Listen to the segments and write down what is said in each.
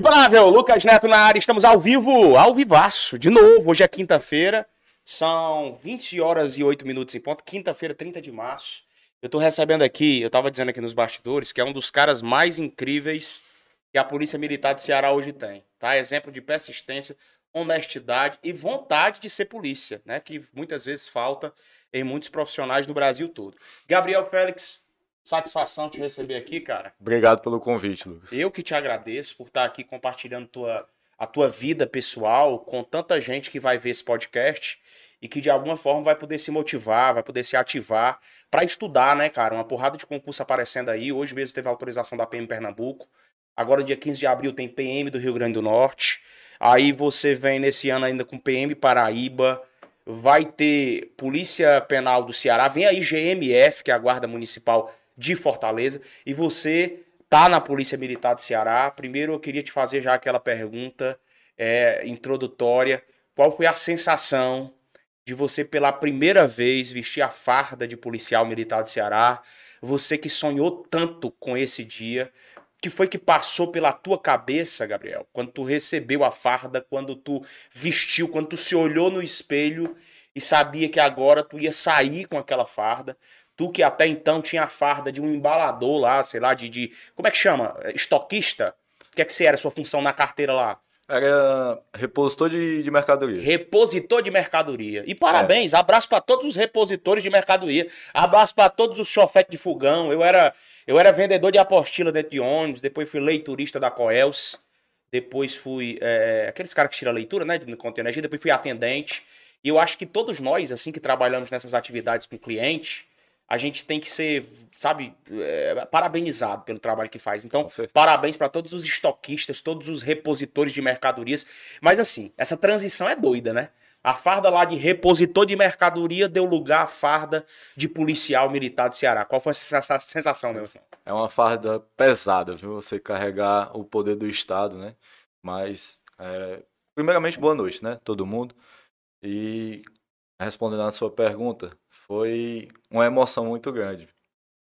Imparável, Lucas Neto na área, estamos ao vivo, ao vivaço, de novo. Hoje é quinta-feira, são 20 horas e 8 minutos em ponto, quinta-feira, 30 de março. Eu tô recebendo aqui, eu tava dizendo aqui nos bastidores, que é um dos caras mais incríveis que a Polícia Militar de Ceará hoje tem, tá? Exemplo de persistência, honestidade e vontade de ser polícia, né? Que muitas vezes falta em muitos profissionais do Brasil todo. Gabriel Félix, satisfação te receber aqui, cara. Obrigado pelo convite, Lucas. Eu que te agradeço por estar aqui compartilhando tua, a tua vida pessoal com tanta gente que vai ver esse podcast e que de alguma forma vai poder se motivar, vai poder se ativar para estudar, né, cara? Uma porrada de concurso aparecendo aí. Hoje mesmo teve a autorização da PM Pernambuco. Agora, dia 15 de abril, tem PM do Rio Grande do Norte. Aí você vem nesse ano ainda com PM Paraíba. Vai ter Polícia Penal do Ceará. Vem aí GMF, que é a Guarda Municipal de Fortaleza. E você tá na Polícia Militar do Ceará. Primeiro, eu queria te fazer já aquela pergunta é, introdutória. Qual foi a sensação de você, pela primeira vez, vestir a farda de policial militar do Ceará? Você que sonhou tanto com esse dia que foi que passou pela tua cabeça, Gabriel, quando tu recebeu a farda, quando tu vestiu, quando tu se olhou no espelho e sabia que agora tu ia sair com aquela farda? Tu que até então tinha a farda de um embalador lá, sei lá, de. de como é que chama? Estoquista? O que é que você era, sua função na carteira lá? Era repositor de, de mercadoria. Repositor de mercadoria. E parabéns, é. abraço para todos os repositores de mercadoria. Abraço para todos os chofetes de fogão. Eu era, eu era vendedor de apostila dentro de ônibus, depois fui leiturista da Coels, depois fui. É, aqueles caras que tiram leitura, né? De conta energia, depois fui atendente. E eu acho que todos nós, assim, que trabalhamos nessas atividades com cliente, a gente tem que ser, sabe, é, parabenizado pelo trabalho que faz. Então, parabéns para todos os estoquistas, todos os repositores de mercadorias. Mas assim, essa transição é doida, né? A farda lá de repositor de mercadoria deu lugar à farda de policial militar do Ceará. Qual foi essa sensação, meu? É uma farda pesada, viu? Você carregar o poder do Estado, né? Mas, é... primeiramente, boa noite, né? Todo mundo. E respondendo à sua pergunta, foi uma emoção muito grande.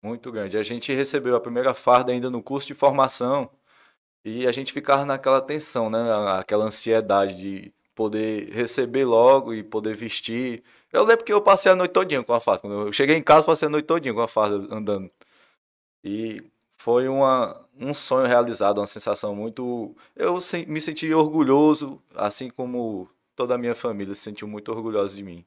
Muito grande. A gente recebeu a primeira farda ainda no curso de formação e a gente ficava naquela tensão, né? Aquela ansiedade de poder receber logo e poder vestir. Eu lembro que eu passei a noite todinha com a farda. Quando eu cheguei em casa, passei a noite todinha com a farda andando. E foi uma, um sonho realizado, uma sensação muito. Eu me senti orgulhoso, assim como toda a minha família se sentiu muito orgulhosa de mim.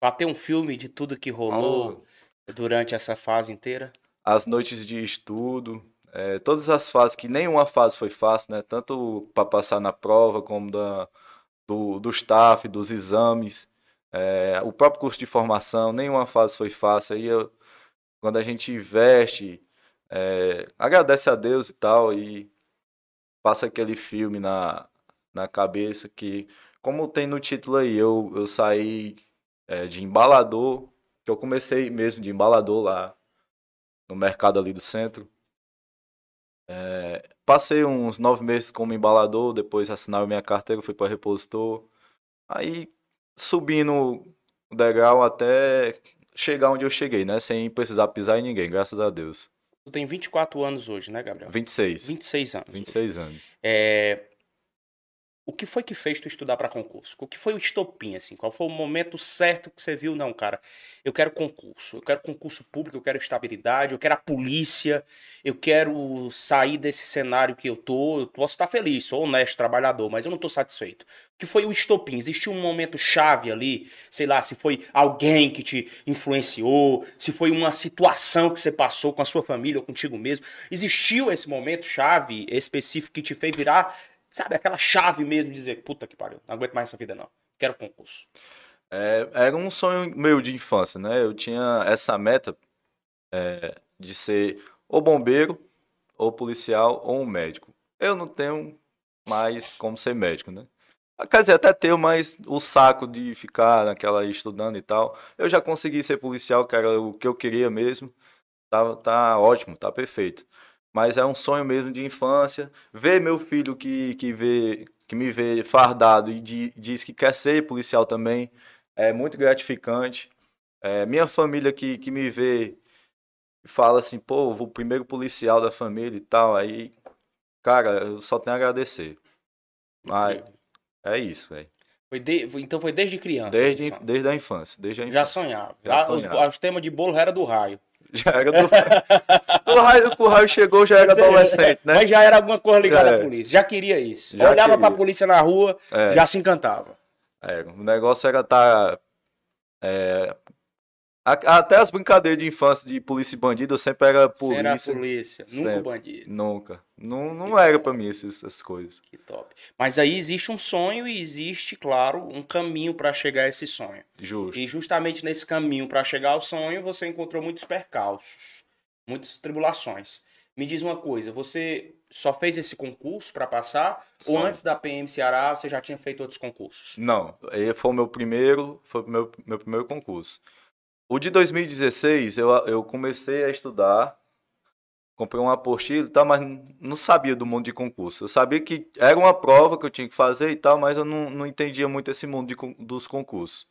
Bater um filme de tudo que rolou oh. durante essa fase inteira? As noites de estudo, é, todas as fases, que nenhuma fase foi fácil, né? Tanto para passar na prova, como da, do, do staff, dos exames, é, o próprio curso de formação, nenhuma fase foi fácil. Aí eu, quando a gente veste, é, agradece a Deus e tal, e passa aquele filme na, na cabeça que, como tem no título aí, eu, eu saí é, de embalador, que eu comecei mesmo de embalador lá no mercado ali do centro. É, passei uns nove meses como embalador, depois assinaram minha carteira, fui para repositor. Aí subindo o degrau até chegar onde eu cheguei, né? Sem precisar pisar em ninguém, graças a Deus. Tu tem 24 anos hoje, né, Gabriel? 26. 26 anos. 26 hoje. anos. É, o que foi que fez tu estudar para concurso? O que foi o estopim, assim? Qual foi o momento certo que você viu? Não, cara, eu quero concurso, eu quero concurso público, eu quero estabilidade, eu quero a polícia, eu quero sair desse cenário que eu tô. Eu posso estar feliz, sou honesto, trabalhador, mas eu não tô satisfeito. O que foi o estopim? Existiu um momento chave ali, sei lá, se foi alguém que te influenciou, se foi uma situação que você passou com a sua família ou contigo mesmo. Existiu esse momento chave específico que te fez virar Sabe, aquela chave mesmo de dizer, puta que pariu, não aguento mais essa vida não, quero concurso. É, era um sonho meu de infância, né? Eu tinha essa meta é, de ser ou bombeiro, ou policial, ou um médico. Eu não tenho mais como ser médico, né? Quer dizer, até tenho, mas o saco de ficar naquela estudando e tal. Eu já consegui ser policial, que era o que eu queria mesmo. Tá, tá ótimo, tá perfeito mas é um sonho mesmo de infância. Ver meu filho que, que, vê, que me vê fardado e de, diz que quer ser policial também é muito gratificante. É, minha família que, que me vê fala assim, pô, o primeiro policial da família e tal, aí Cara, eu só tenho a agradecer. Mas é isso, velho. Foi de- então foi desde criança. Desde, desde a infância. Desde a Já infância. sonhava. Já Já os, sonhava. os temas de bolo já era do raio. Já era do do raio, o raio chegou, já era adolescente, né? Mas já era alguma coisa ligada É. à polícia. Já queria isso. Já Olhava queria. pra polícia na rua, É. já se encantava. É, o negócio era estar. Até as brincadeiras de infância de polícia e bandido, eu sempre era Você era polícia. polícia, nunca Sempre. bandido. Nunca. Não, não era pra mim essas, essas coisas. Que top. Mas aí existe um sonho e existe, claro, um caminho pra chegar a esse sonho. Justo. E justamente nesse caminho pra chegar ao sonho, você encontrou muitos percalços, muitas tribulações. Me diz uma coisa, você só fez esse concurso pra passar ou Só. antes da PM Ceará você já tinha feito outros concursos? Não, foi o meu primeiro, foi o meu, meu primeiro concurso. O de 2016, eu, eu comecei a estudar, comprei uma apostila e tal, mas não sabia do mundo de concurso. Eu sabia que era uma prova que eu tinha que fazer e tal, mas eu não, não entendia muito esse mundo de dos concursos.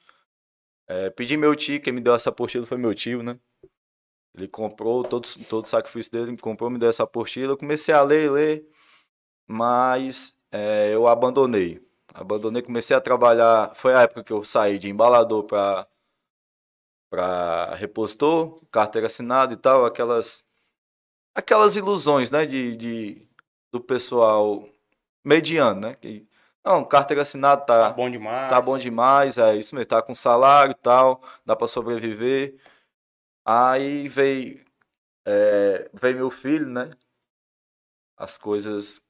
É, pedi meu tio, quem me deu essa apostila foi meu tio, né? Ele comprou, todo, todo o sacrifício dele, me comprou, me deu essa apostila. Eu comecei a ler, ler, mas é, eu abandonei. Abandonei, comecei a trabalhar. Foi a época que eu saí de embalador para para repostor, carteira assinada e tal, aquelas aquelas ilusões, né, de, de do pessoal mediano, né? Que, não, carteira assinada Tá tá bom demais. tá bom demais, é isso mesmo, tá com salário e tal, dá para sobreviver. Aí veio é, veio meu filho, né? As coisas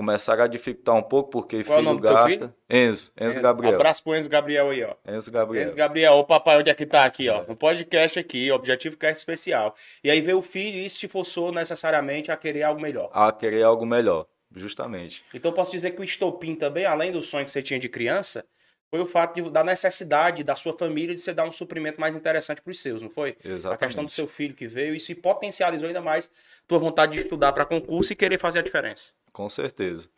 começaram a dificultar um pouco porque Qual é filho nome do teu gasta. Enzo, Enzo Gabriel. Abraço pro Enzo Gabriel aí, ó. Enzo Gabriel. Enzo Gabriel, o papai, onde é que tá aqui, ó? É. No podcast aqui, Objetivo Cast Especial. E aí veio o filho e isso te forçou necessariamente a querer algo melhor. A querer algo melhor, justamente. Então posso dizer que o estopim também, além do sonho que você tinha de criança, foi o fato de, da necessidade da sua família de você dar um suprimento mais interessante para os seus, não foi? A Exatamente. questão do seu filho que veio, isso potencializou ainda mais tua vontade de estudar para concurso e querer fazer a diferença. Com certeza.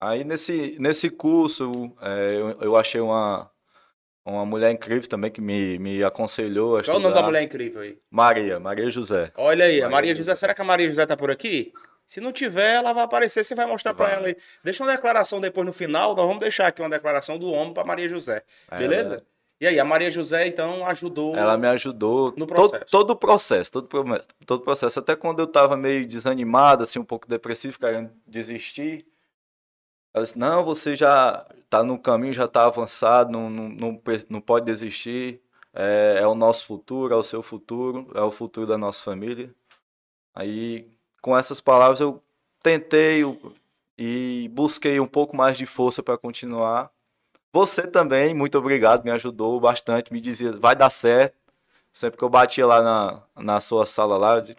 Aí nesse, nesse curso, é, eu, eu achei uma, uma mulher incrível também que me, me aconselhou a Qual é o nome da estudar. mulher incrível aí? Maria, Maria José. Olha aí, a Maria Maria José. José. Será que a Maria José tá por aqui? Se não tiver, ela vai aparecer, você vai mostrar pra Vai. ela aí. Deixa uma declaração depois no final, nós vamos deixar aqui uma declaração do homem pra Maria José. Beleza? E aí, a Maria José, então, ajudou. ela me ajudou No processo. todo o processo, todo, todo o processo. Até quando eu tava meio desanimado, assim, um pouco depressivo, querendo desistir. Ela disse, não, você já tá no caminho, já tá avançado, não, não, não, não pode desistir. É, é o nosso futuro, é o seu futuro, é o futuro da nossa família. Aí, com essas palavras, eu tentei e busquei um pouco mais de força para continuar. Você também, muito obrigado, me ajudou bastante, me dizia, vai dar certo. Sempre que eu batia lá na, na sua sala lá, de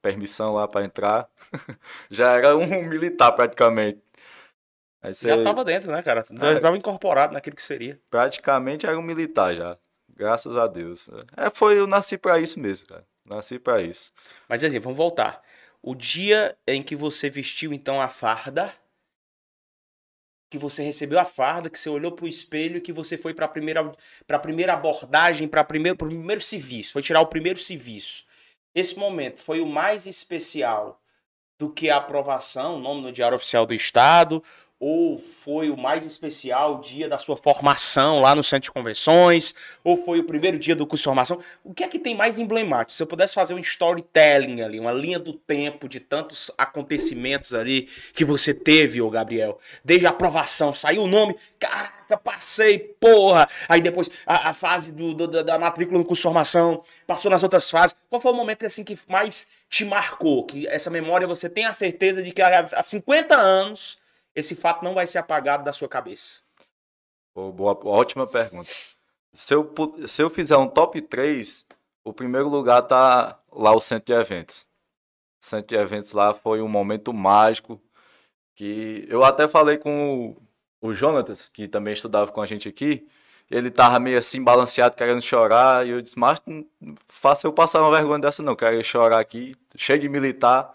permissão lá para entrar, já era um militar praticamente. Aí você Já tava dentro, né, cara? Já Ah, estava incorporado naquilo que seria. praticamente era um militar já. Graças a Deus. É, foi, eu nasci para isso mesmo, cara. Nasci para isso. Mas assim, vamos voltar. O dia em que você vestiu, então, a farda, que você recebeu a farda, que você olhou pro espelho, que você foi pra primeira, pra primeira abordagem, para primeiro, pro primeiro serviço, foi tirar o primeiro serviço. Esse momento foi o mais especial do que a aprovação, nome no Diário Oficial do Estado, ou foi o mais especial dia da sua formação lá no Centro de Convenções, ou foi o primeiro dia do curso de formação? O que é que tem mais emblemático? Se eu pudesse fazer um storytelling ali, uma linha do tempo de tantos acontecimentos ali que você teve, ô Gabriel, desde a aprovação, saiu o nome, caraca, passei, porra! Aí depois a, a fase do, do- da, matrícula no curso de formação, passou nas outras fases. Qual foi o momento assim que mais te marcou? Que essa memória você tem a certeza de que há 50 anos esse fato não vai ser apagado da sua cabeça? Pô, boa, ótima pergunta. Se eu, se eu fizer um top 3, o primeiro lugar tá lá o centro de eventos. O centro de eventos lá foi um momento mágico que eu até falei com o, o Jonatas, que também estudava com a gente aqui. Ele tava meio assim balanceado, querendo chorar, e eu disse, mas não faça eu passar uma vergonha dessa não, quero chorar aqui, cheio de militar.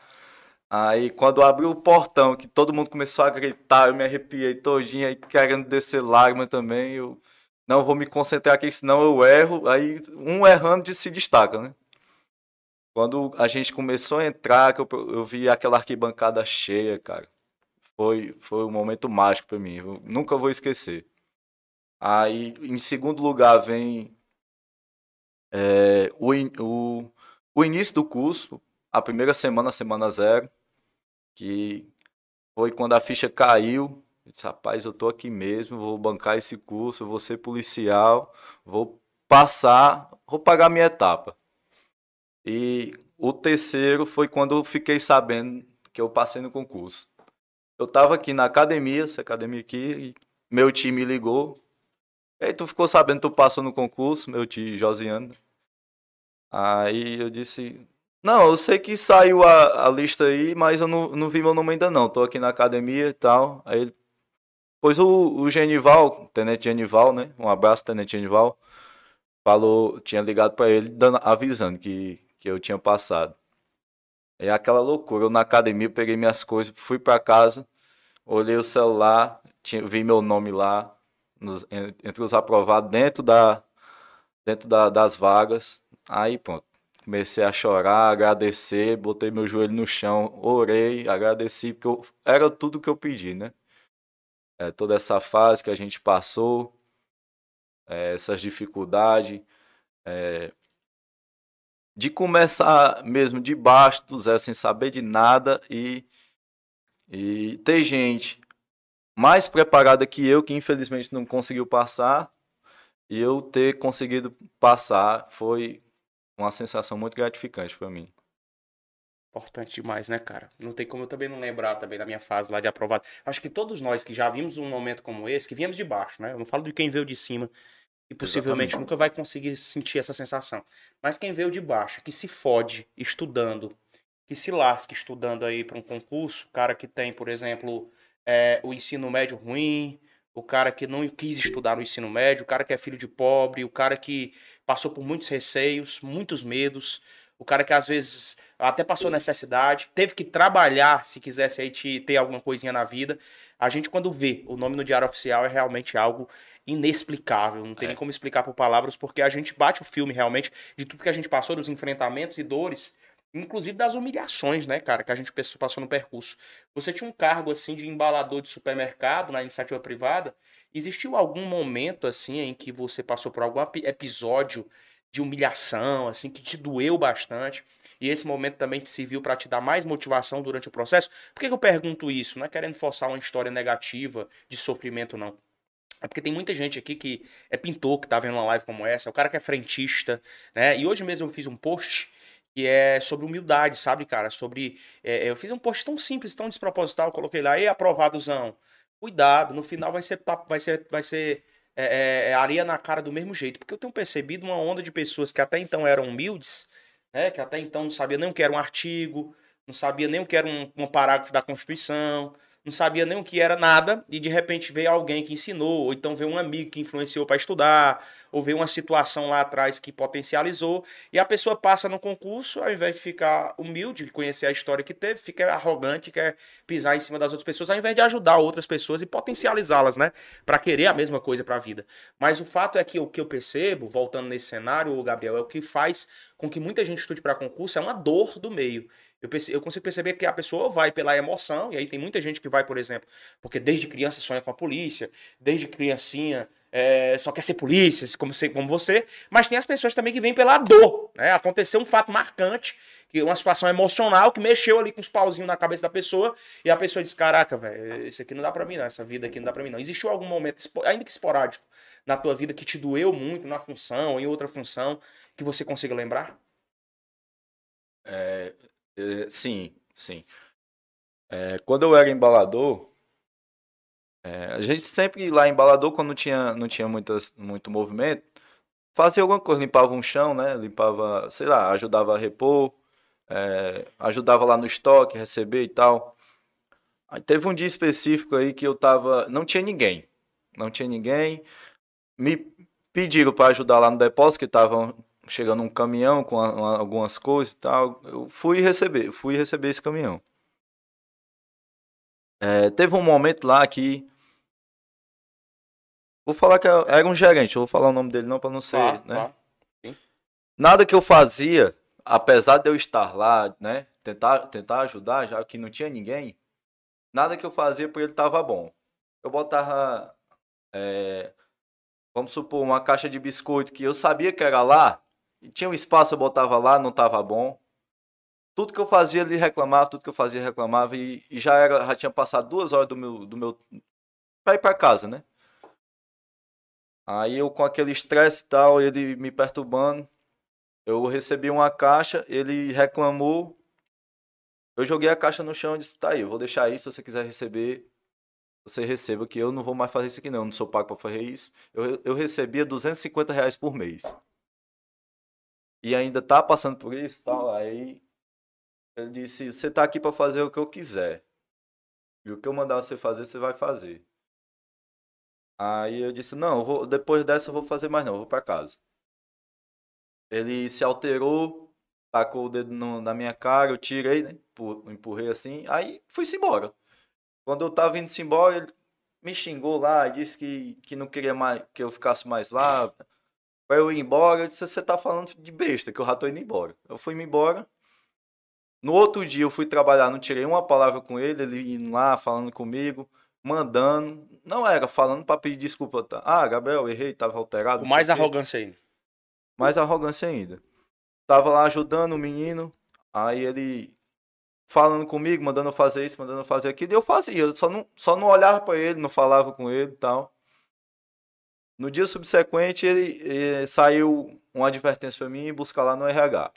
Aí quando abriu o portão, que todo mundo começou a gritar, eu me arrepiei todinho, aí querendo descer lágrima também, eu não vou me concentrar aqui, senão eu erro. Aí um errando de se destaca, né? Quando a gente começou a entrar, que eu, eu vi aquela arquibancada cheia, cara. Foi, foi um momento mágico para mim. Eu nunca vou esquecer. Aí, em segundo lugar, vem é, o, o, o início do curso, a primeira semana, semana zero, que foi quando a ficha caiu. Eu disse, rapaz, eu tô aqui mesmo, vou bancar esse curso, vou ser policial, vou passar, vou pagar minha etapa. E o terceiro foi quando eu fiquei sabendo que eu passei no concurso. Eu tava aqui na academia, essa academia aqui, meu time me ligou. Aí tu ficou sabendo que tu passou no concurso, meu tio Josiano. Aí eu disse, não, eu sei que saiu a, a lista aí, mas eu não, não vi meu nome ainda não. Tô aqui na academia e tal. Aí ele... Pois o, o Genival, Tenente Genival, né? Um abraço, Tenente Genival. Falou, tinha ligado para ele dando, avisando que, que eu tinha passado. É aquela loucura. Eu na academia peguei minhas coisas, fui para casa, olhei o celular, tinha, vi meu nome lá, nos, entre os aprovados, dentro, da, dentro da, das vagas. Aí pronto. Comecei a chorar, agradecer, botei meu joelho no chão, orei, agradeci, porque eu, era tudo que eu pedi, né? É, toda essa fase que a gente passou, é, essas dificuldades, é, de começar mesmo de baixo do zero, sem saber de nada e, e ter gente mais preparada que eu, que infelizmente não conseguiu passar, e eu ter conseguido passar foi uma sensação muito gratificante para mim. Importante demais, né, cara? Não tem como eu também não lembrar também da minha fase lá de aprovado. Acho que todos nós que já vimos um momento como esse, que viemos de baixo, né? Eu não falo de quem veio de cima, e possivelmente Exatamente. nunca vai conseguir sentir essa sensação. Mas quem veio de baixo, que se fode estudando, que se lasque estudando aí para um concurso, cara que tem, por exemplo, é, o ensino médio ruim, o cara que não quis estudar no ensino médio, o cara que é filho de pobre, o cara que passou por muitos receios, muitos medos, o cara que às vezes até passou necessidade, teve que trabalhar se quisesse aí te, ter alguma coisinha na vida. A gente, quando vê o nome no Diário Oficial, é realmente algo inexplicável. Não tem é. nem como explicar por palavras, porque a gente bate o filme realmente de tudo que a gente passou, dos enfrentamentos e dores, inclusive das humilhações, né, cara, que a gente passou no percurso. Você tinha um cargo assim de embalador de supermercado na iniciativa privada. Existiu algum momento assim em que você passou por algum episódio de humilhação, assim, que te doeu bastante? E esse momento também te serviu para te dar mais motivação durante o processo? Por que, que eu pergunto isso? Não é querendo forçar uma história negativa de sofrimento, não. É porque tem muita gente aqui que é pintor, que tá vendo uma live como essa, o cara que é frentista, né? E hoje mesmo eu fiz um post que é sobre humildade, sabe, cara? Sobre. É, eu fiz um post tão simples, tão desproposital, coloquei lá, e aprovadozão. Cuidado, no final vai ser vai ser, vai ser é, é, areia na cara do mesmo jeito. Porque eu tenho percebido uma onda de pessoas que até então eram humildes, né? Que até então não sabia nem o que era um artigo, não sabia nem o que era um, um parágrafo da Constituição, não sabia nem o que era nada, e de repente veio alguém que ensinou, ou então veio um amigo que influenciou para estudar, ou veio uma situação lá atrás que potencializou, e a pessoa passa no concurso, ao invés de ficar humilde, conhecer a história que teve, fica arrogante, quer pisar em cima das outras pessoas, ao invés de ajudar outras pessoas e potencializá-las, né, para querer a mesma coisa para a vida. Mas o fato é que o que eu percebo, voltando nesse cenário, Gabriel, é o que faz com que muita gente estude para concurso é uma dor do meio. Eu, eu consigo perceber que a pessoa vai pela emoção, e aí tem muita gente que vai, por exemplo, porque desde criança sonha com a polícia, desde criancinha é, só quer ser polícia, como, você, como você, mas tem as pessoas também que vêm pela dor. Né? Aconteceu um fato marcante, que uma situação emocional que mexeu ali com os pauzinhos na cabeça da pessoa, e a pessoa diz: Caraca, velho, isso aqui não dá pra mim, não, essa vida aqui não dá pra mim, não. Existiu algum momento, ainda que esporádico, na tua vida que te doeu muito na função, em outra função, que você consiga lembrar? É, é, sim, sim. É, quando eu era embalador, é, a gente sempre lá em embalador, quando não tinha, não tinha muitas, muito movimento, fazia alguma coisa, limpava um chão, né? Limpava, sei lá, ajudava a repor, é, ajudava lá no estoque, receber e tal. Aí teve um dia específico aí que eu tava. Não tinha ninguém. Não tinha ninguém. Me pediram para ajudar lá no depósito, que estavam chegando um caminhão com a, algumas coisas e tal. Eu fui receber, fui receber esse caminhão. É, teve um momento lá que. Vou falar que era um gerente, eu vou falar o nome dele não para não ser. né? Nada que eu fazia apesar de eu estar lá, né, tentar, tentar ajudar, já que não tinha ninguém, nada que eu fazia por ele estava bom. Eu botava, é, vamos supor, uma caixa de biscoito que eu sabia que era lá, tinha um espaço, eu botava lá, não estava bom. Tudo que eu fazia ele reclamava, tudo que eu fazia reclamava e, e já era, já tinha passado duas horas do meu, do meu para ir para casa, né? Aí eu com aquele estresse e tal, ele me perturbando, eu recebi uma caixa, ele reclamou, eu joguei a caixa no chão e disse, tá aí, eu vou deixar isso, se você quiser receber, você receba, que eu não vou mais fazer isso aqui não, eu não sou pago para fazer isso. Eu, eu recebia 250 reais por mês. E ainda tá passando por isso tal, aí ele disse, você tá aqui para fazer o que eu quiser. E o que eu mandar você fazer, você vai fazer. Aí eu disse, não, eu vou, depois dessa eu vou fazer mais não, eu vou para casa. Ele se alterou, tacou o dedo no, na minha cara, eu tirei, né? Empurrei assim, aí fui-se embora. Quando eu tava indo embora, ele me xingou lá, disse que, que não queria mais que eu ficasse mais lá. Pra eu ir embora, eu disse, você tá falando de besta, que eu já tô indo embora. Eu fui me embora. No outro dia eu fui trabalhar, não tirei uma palavra com ele, ele indo lá, falando comigo, mandando. Não era falando para pedir desculpa. Tá? Ah, Gabriel, errei, tava alterado. Com mais arrogância ainda. Mais arrogância ainda. Tava lá ajudando o menino, aí ele falando comigo, mandando eu fazer isso, mandando eu fazer aquilo, e eu fazia, eu só não, só não olhava para ele, não falava com ele e tal. No dia subsequente, ele, ele saiu uma advertência para mim e buscar lá no RH.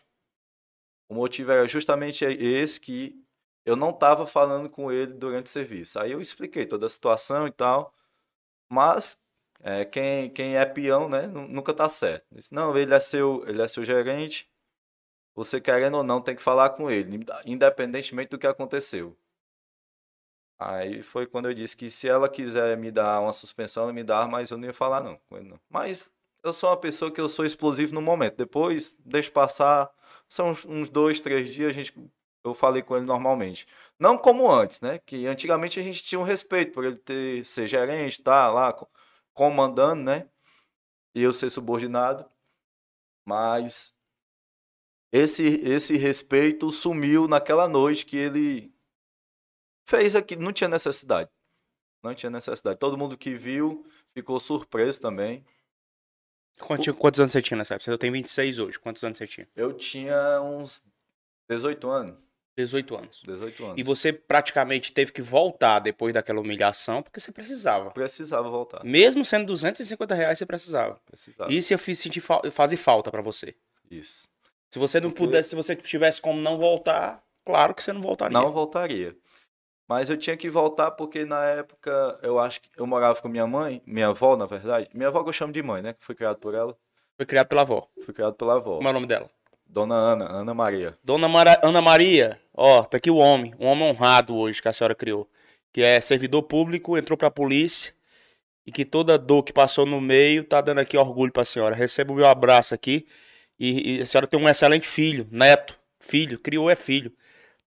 O motivo era justamente esse que eu não estava falando com ele durante o serviço. Aí eu expliquei toda a situação e tal, mas é, quem, quem é peão, né, nunca tá certo. Disse, não, ele é seu, ele é seu gerente, você querendo ou não tem que falar com ele, independentemente do que aconteceu. Aí foi quando eu disse que se ela quiser me dar uma suspensão, ela me dá, mas eu não ia falar não. Mas eu sou uma pessoa que eu sou explosivo no momento. Depois, deixa passar, são uns, uns dois, três dias, a gente, eu falei com ele normalmente. Não como antes, né? Que antigamente a gente tinha um respeito por ele ter ser gerente, tá lá comandando, né? E eu ser subordinado. Mas esse, esse respeito sumiu naquela noite que ele fez aquilo. Não tinha necessidade. Não tinha necessidade. Todo mundo que viu ficou surpreso também. Quantos, quantos anos você tinha nessa época? Eu tenho 26 hoje. Quantos anos você tinha? Eu tinha uns 18 anos. 18 anos. 18 anos. E você praticamente teve que voltar depois daquela humilhação, porque você precisava. Precisava voltar. Mesmo sendo 250 reais, você precisava. Precisava. Isso eu fiz sentir fa fazer falta para você. Isso. Se você não pudesse, se você tivesse como não voltar, claro que você não voltaria. Não voltaria. Mas eu tinha que voltar porque na época eu acho que eu morava com minha mãe, minha avó, na verdade. Minha avó que eu chamo de mãe, né? Que fui criado por ela. Foi criado pela avó. Fui criado pela avó. Como é o nome dela? Dona Ana, Ana Maria. Dona Mara... Ana Maria, ó, tá aqui o homem, um homem honrado hoje que a senhora criou. Que é servidor público, entrou pra polícia e que toda dor que passou no meio tá dando aqui orgulho pra senhora. Receba o meu abraço aqui. E, e, a senhora tem um excelente filho, neto, filho, criou é filho.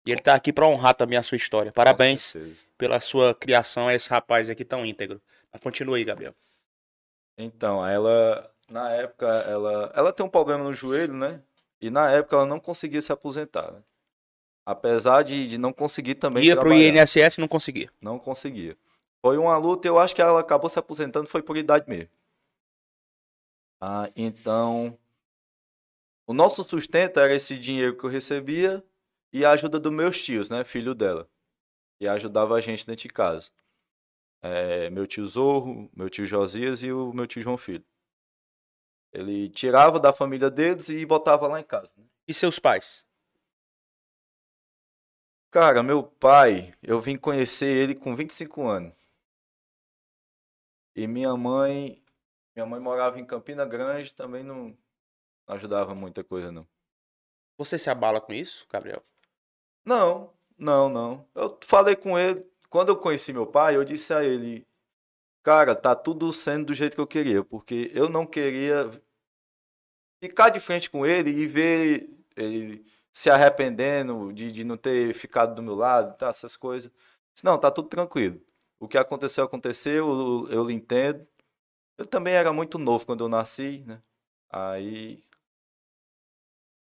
E ele tá aqui para honrar também a sua história. Parabéns pela sua criação a esse rapaz aqui tão íntegro. Mas continua aí, Gabriel. Então, ela, na época, ela, ela tem um problema no joelho, né? E na época ela não conseguia se aposentar. Né? Apesar de, de não conseguir também. Ia trabalhar. pro INSS e não conseguia. Não conseguia. Foi uma luta, eu acho que ela acabou se aposentando, foi por idade mesmo. Ah, então, o nosso sustento era esse dinheiro que eu recebia e a ajuda dos meus tios, né? Filho dela. E ajudava a gente dentro de casa. É, meu tio Zorro, meu tio Josias e o meu tio João Filho. Ele tirava da família deles e botava lá em casa. Né? E seus pais? Cara, meu pai, eu vim conhecer ele com 25 anos. E minha mãe, minha mãe morava em Campina Grande, também não, não ajudava muita coisa, não. Você se abala com isso, Gabriel? Não, não, não. Eu falei com ele, quando eu conheci meu pai, eu disse a ele, cara, tá tudo sendo do jeito que eu queria, porque eu não queria ficar de frente com ele e ver ele se arrependendo de, de não ter ficado do meu lado, tá, essas coisas. Disse, não, tá tudo tranquilo. O que aconteceu, aconteceu, eu, eu lhe entendo. Eu também era muito novo quando eu nasci, né? Aí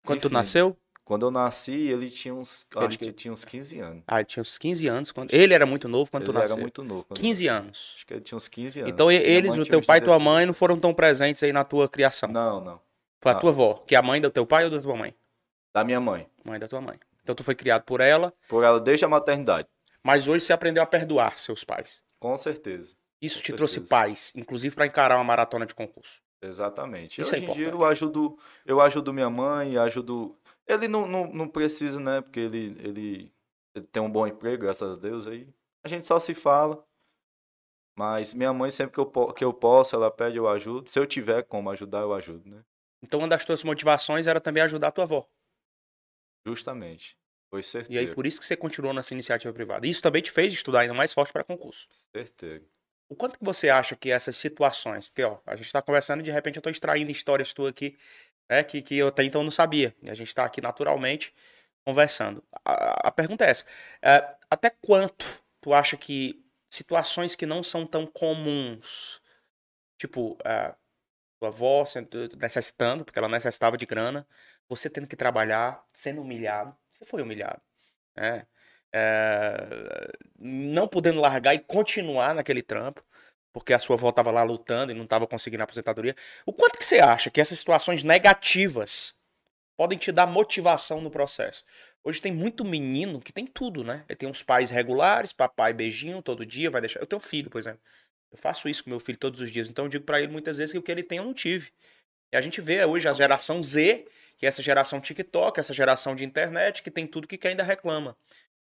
Quando tu nasceu? Quando eu nasci, ele tinha uns. Ele acho que tinha- ele tinha uns 15 anos. Ah, ele tinha uns 15 anos. Quando... Ele era muito novo quando ele tu nasceu. era muito novo. quando eu 15 nasci. anos. Acho que ele tinha uns 15 anos. Então Minha eles, o teu pai e tua 16. mãe, não foram tão presentes aí na tua criação. Não, não. Foi a Ah. tua avó, que é a mãe do teu pai ou da tua mãe? Da minha mãe. Mãe da tua mãe. Então tu foi criado por ela, Por ela desde a maternidade. mas hoje você aprendeu a perdoar seus pais. Com certeza. Isso Com te trouxe certeza. paz, inclusive para encarar uma maratona de concurso. Exatamente. Isso é Hoje em dia eu ajudo, eu ajudo minha mãe, ajudo. Ele não, não, não precisa, né? Porque ele, ele, ele tem um bom emprego, graças a Deus. Aí a gente só se fala. Mas minha mãe, sempre que eu, que eu posso, ela pede, eu ajudo. Se eu tiver como ajudar, eu ajudo, né? Então uma das tuas motivações era também ajudar a tua avó. Justamente. Foi E certeiro. aí por isso que você continuou nessa iniciativa privada. Isso também te fez estudar ainda mais forte para concurso. Certeiro. O quanto que você acha que essas situações, porque ó, a gente tá conversando e de repente eu tô extraindo histórias tuas aqui, né, que, que eu até então não sabia. E a gente tá aqui naturalmente conversando. A, a pergunta é essa: é, até quanto tu acha que situações que não são tão comuns, tipo, é, tua avó necessitando, porque ela necessitava de grana, você tendo que trabalhar, sendo humilhado, você foi humilhado, né? É, não podendo largar e continuar naquele trampo, porque a sua avó estava lá lutando e não estava conseguindo a aposentadoria. O quanto que você acha que essas situações negativas podem te dar motivação no processo? Hoje tem muito menino que tem tudo, né? Ele tem uns pais regulares, papai beijinho todo dia, vai deixar. Eu tenho filho, por exemplo. Eu faço isso com meu filho todos os dias, então eu digo pra ele muitas vezes que o que ele tem eu não tive. E a gente vê hoje a geração Z, que é essa geração TikTok, essa geração de internet, que tem tudo que ainda reclama.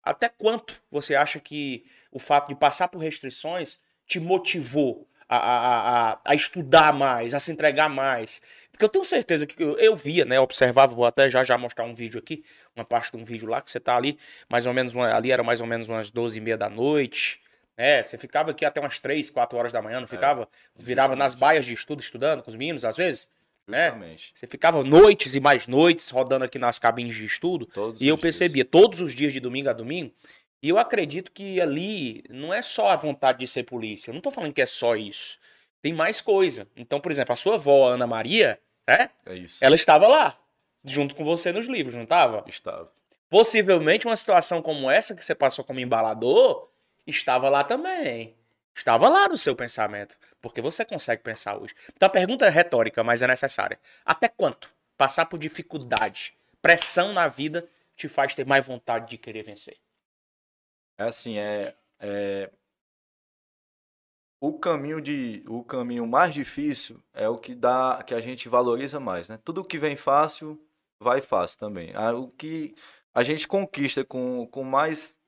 Até quanto você acha que o fato de passar por restrições te motivou a, a, a, a estudar mais, a se entregar mais? Porque eu tenho certeza que eu, eu via, né? Observava, vou até já já mostrar um vídeo aqui, uma parte de um vídeo lá, que você tá ali, mais ou menos, uma- ali era mais ou menos umas 12 e meia da noite. É, você ficava aqui até umas 3, 4 horas da manhã, não ficava? Virava nas baias de estudo, estudando com os meninos, às vezes? né? Justamente. Você ficava noites e mais noites rodando aqui nas cabines de estudo. Todos E eu os dias. percebia todos os dias de domingo a domingo. E eu acredito que ali não é só a vontade de ser polícia. Eu não tô falando que é só isso. Tem mais coisa. Então, por exemplo, a sua avó, Ana Maria, né? É isso. Ela estava lá, junto com você nos livros, não estava? Estava. Possivelmente uma situação como essa que você passou como embalador estava lá também. Estava lá no seu pensamento. Porque você consegue pensar hoje. Então a pergunta é retórica, mas é necessária. Até quanto passar por dificuldade, pressão na vida, te faz ter mais vontade de querer vencer? É assim, é, é o caminho de o caminho mais difícil é o que dá que a gente valoriza mais, né? Tudo que vem fácil vai fácil também. Ah, O que a gente conquista com, com mais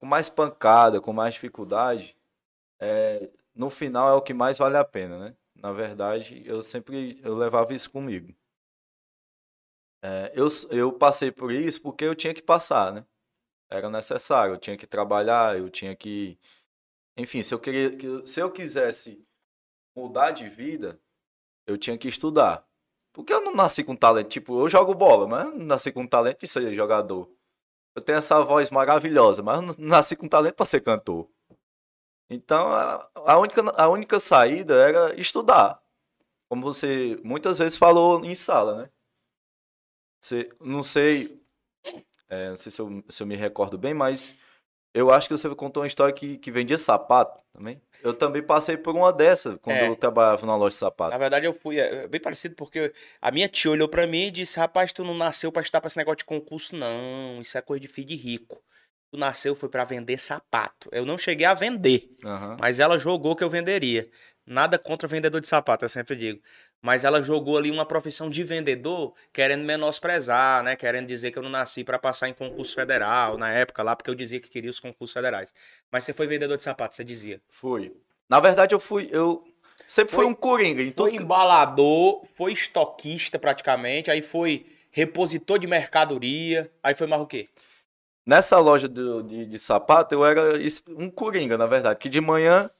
com mais pancada, com mais dificuldade, é, no final é o que mais vale a pena, né? Na verdade, eu sempre eu levava isso comigo. É, eu, eu passei por isso porque eu tinha que passar, né? Era necessário. Eu tinha que trabalhar, eu tinha que. Enfim, se eu queria, que- se eu quisesse mudar de vida, eu tinha que estudar. Porque eu não nasci com talento. Tipo, eu jogo bola, mas eu não nasci com talento de ser jogador. Eu tenho essa voz maravilhosa, mas eu não nasci com talento para ser cantor. Então, a, a única, a única saída era estudar. Como você muitas vezes falou em sala, né? Você, não sei é, não sei se eu, se eu me recordo bem, mas eu acho que você contou uma história que, que vendia sapato também. Eu também passei por uma dessa quando É. eu trabalhava numa loja de sapato. Na verdade, eu fui é, bem parecido porque a minha tia olhou pra mim e disse: Rapaz, tu não nasceu pra estar pra esse negócio de concurso, não. Isso é coisa de filho de rico. Tu nasceu foi pra vender sapato. Eu não cheguei a vender. Aham. Mas ela jogou que eu venderia. Nada contra vendedor de sapato, eu sempre digo. Mas ela jogou ali uma profissão de vendedor, querendo menosprezar, né? Querendo dizer que eu não nasci para passar em concurso federal na época lá, porque eu dizia que queria os concursos federais. Mas você foi vendedor de sapato, você dizia. Fui. Na verdade, eu fui. Eu sempre fui Foi- um coringa em. Foi embalador, foi estoquista praticamente, aí foi repositor de mercadoria, aí foi mais o quê? Nessa loja do- de, de sapato, eu era um coringa, na verdade. Que de manhã.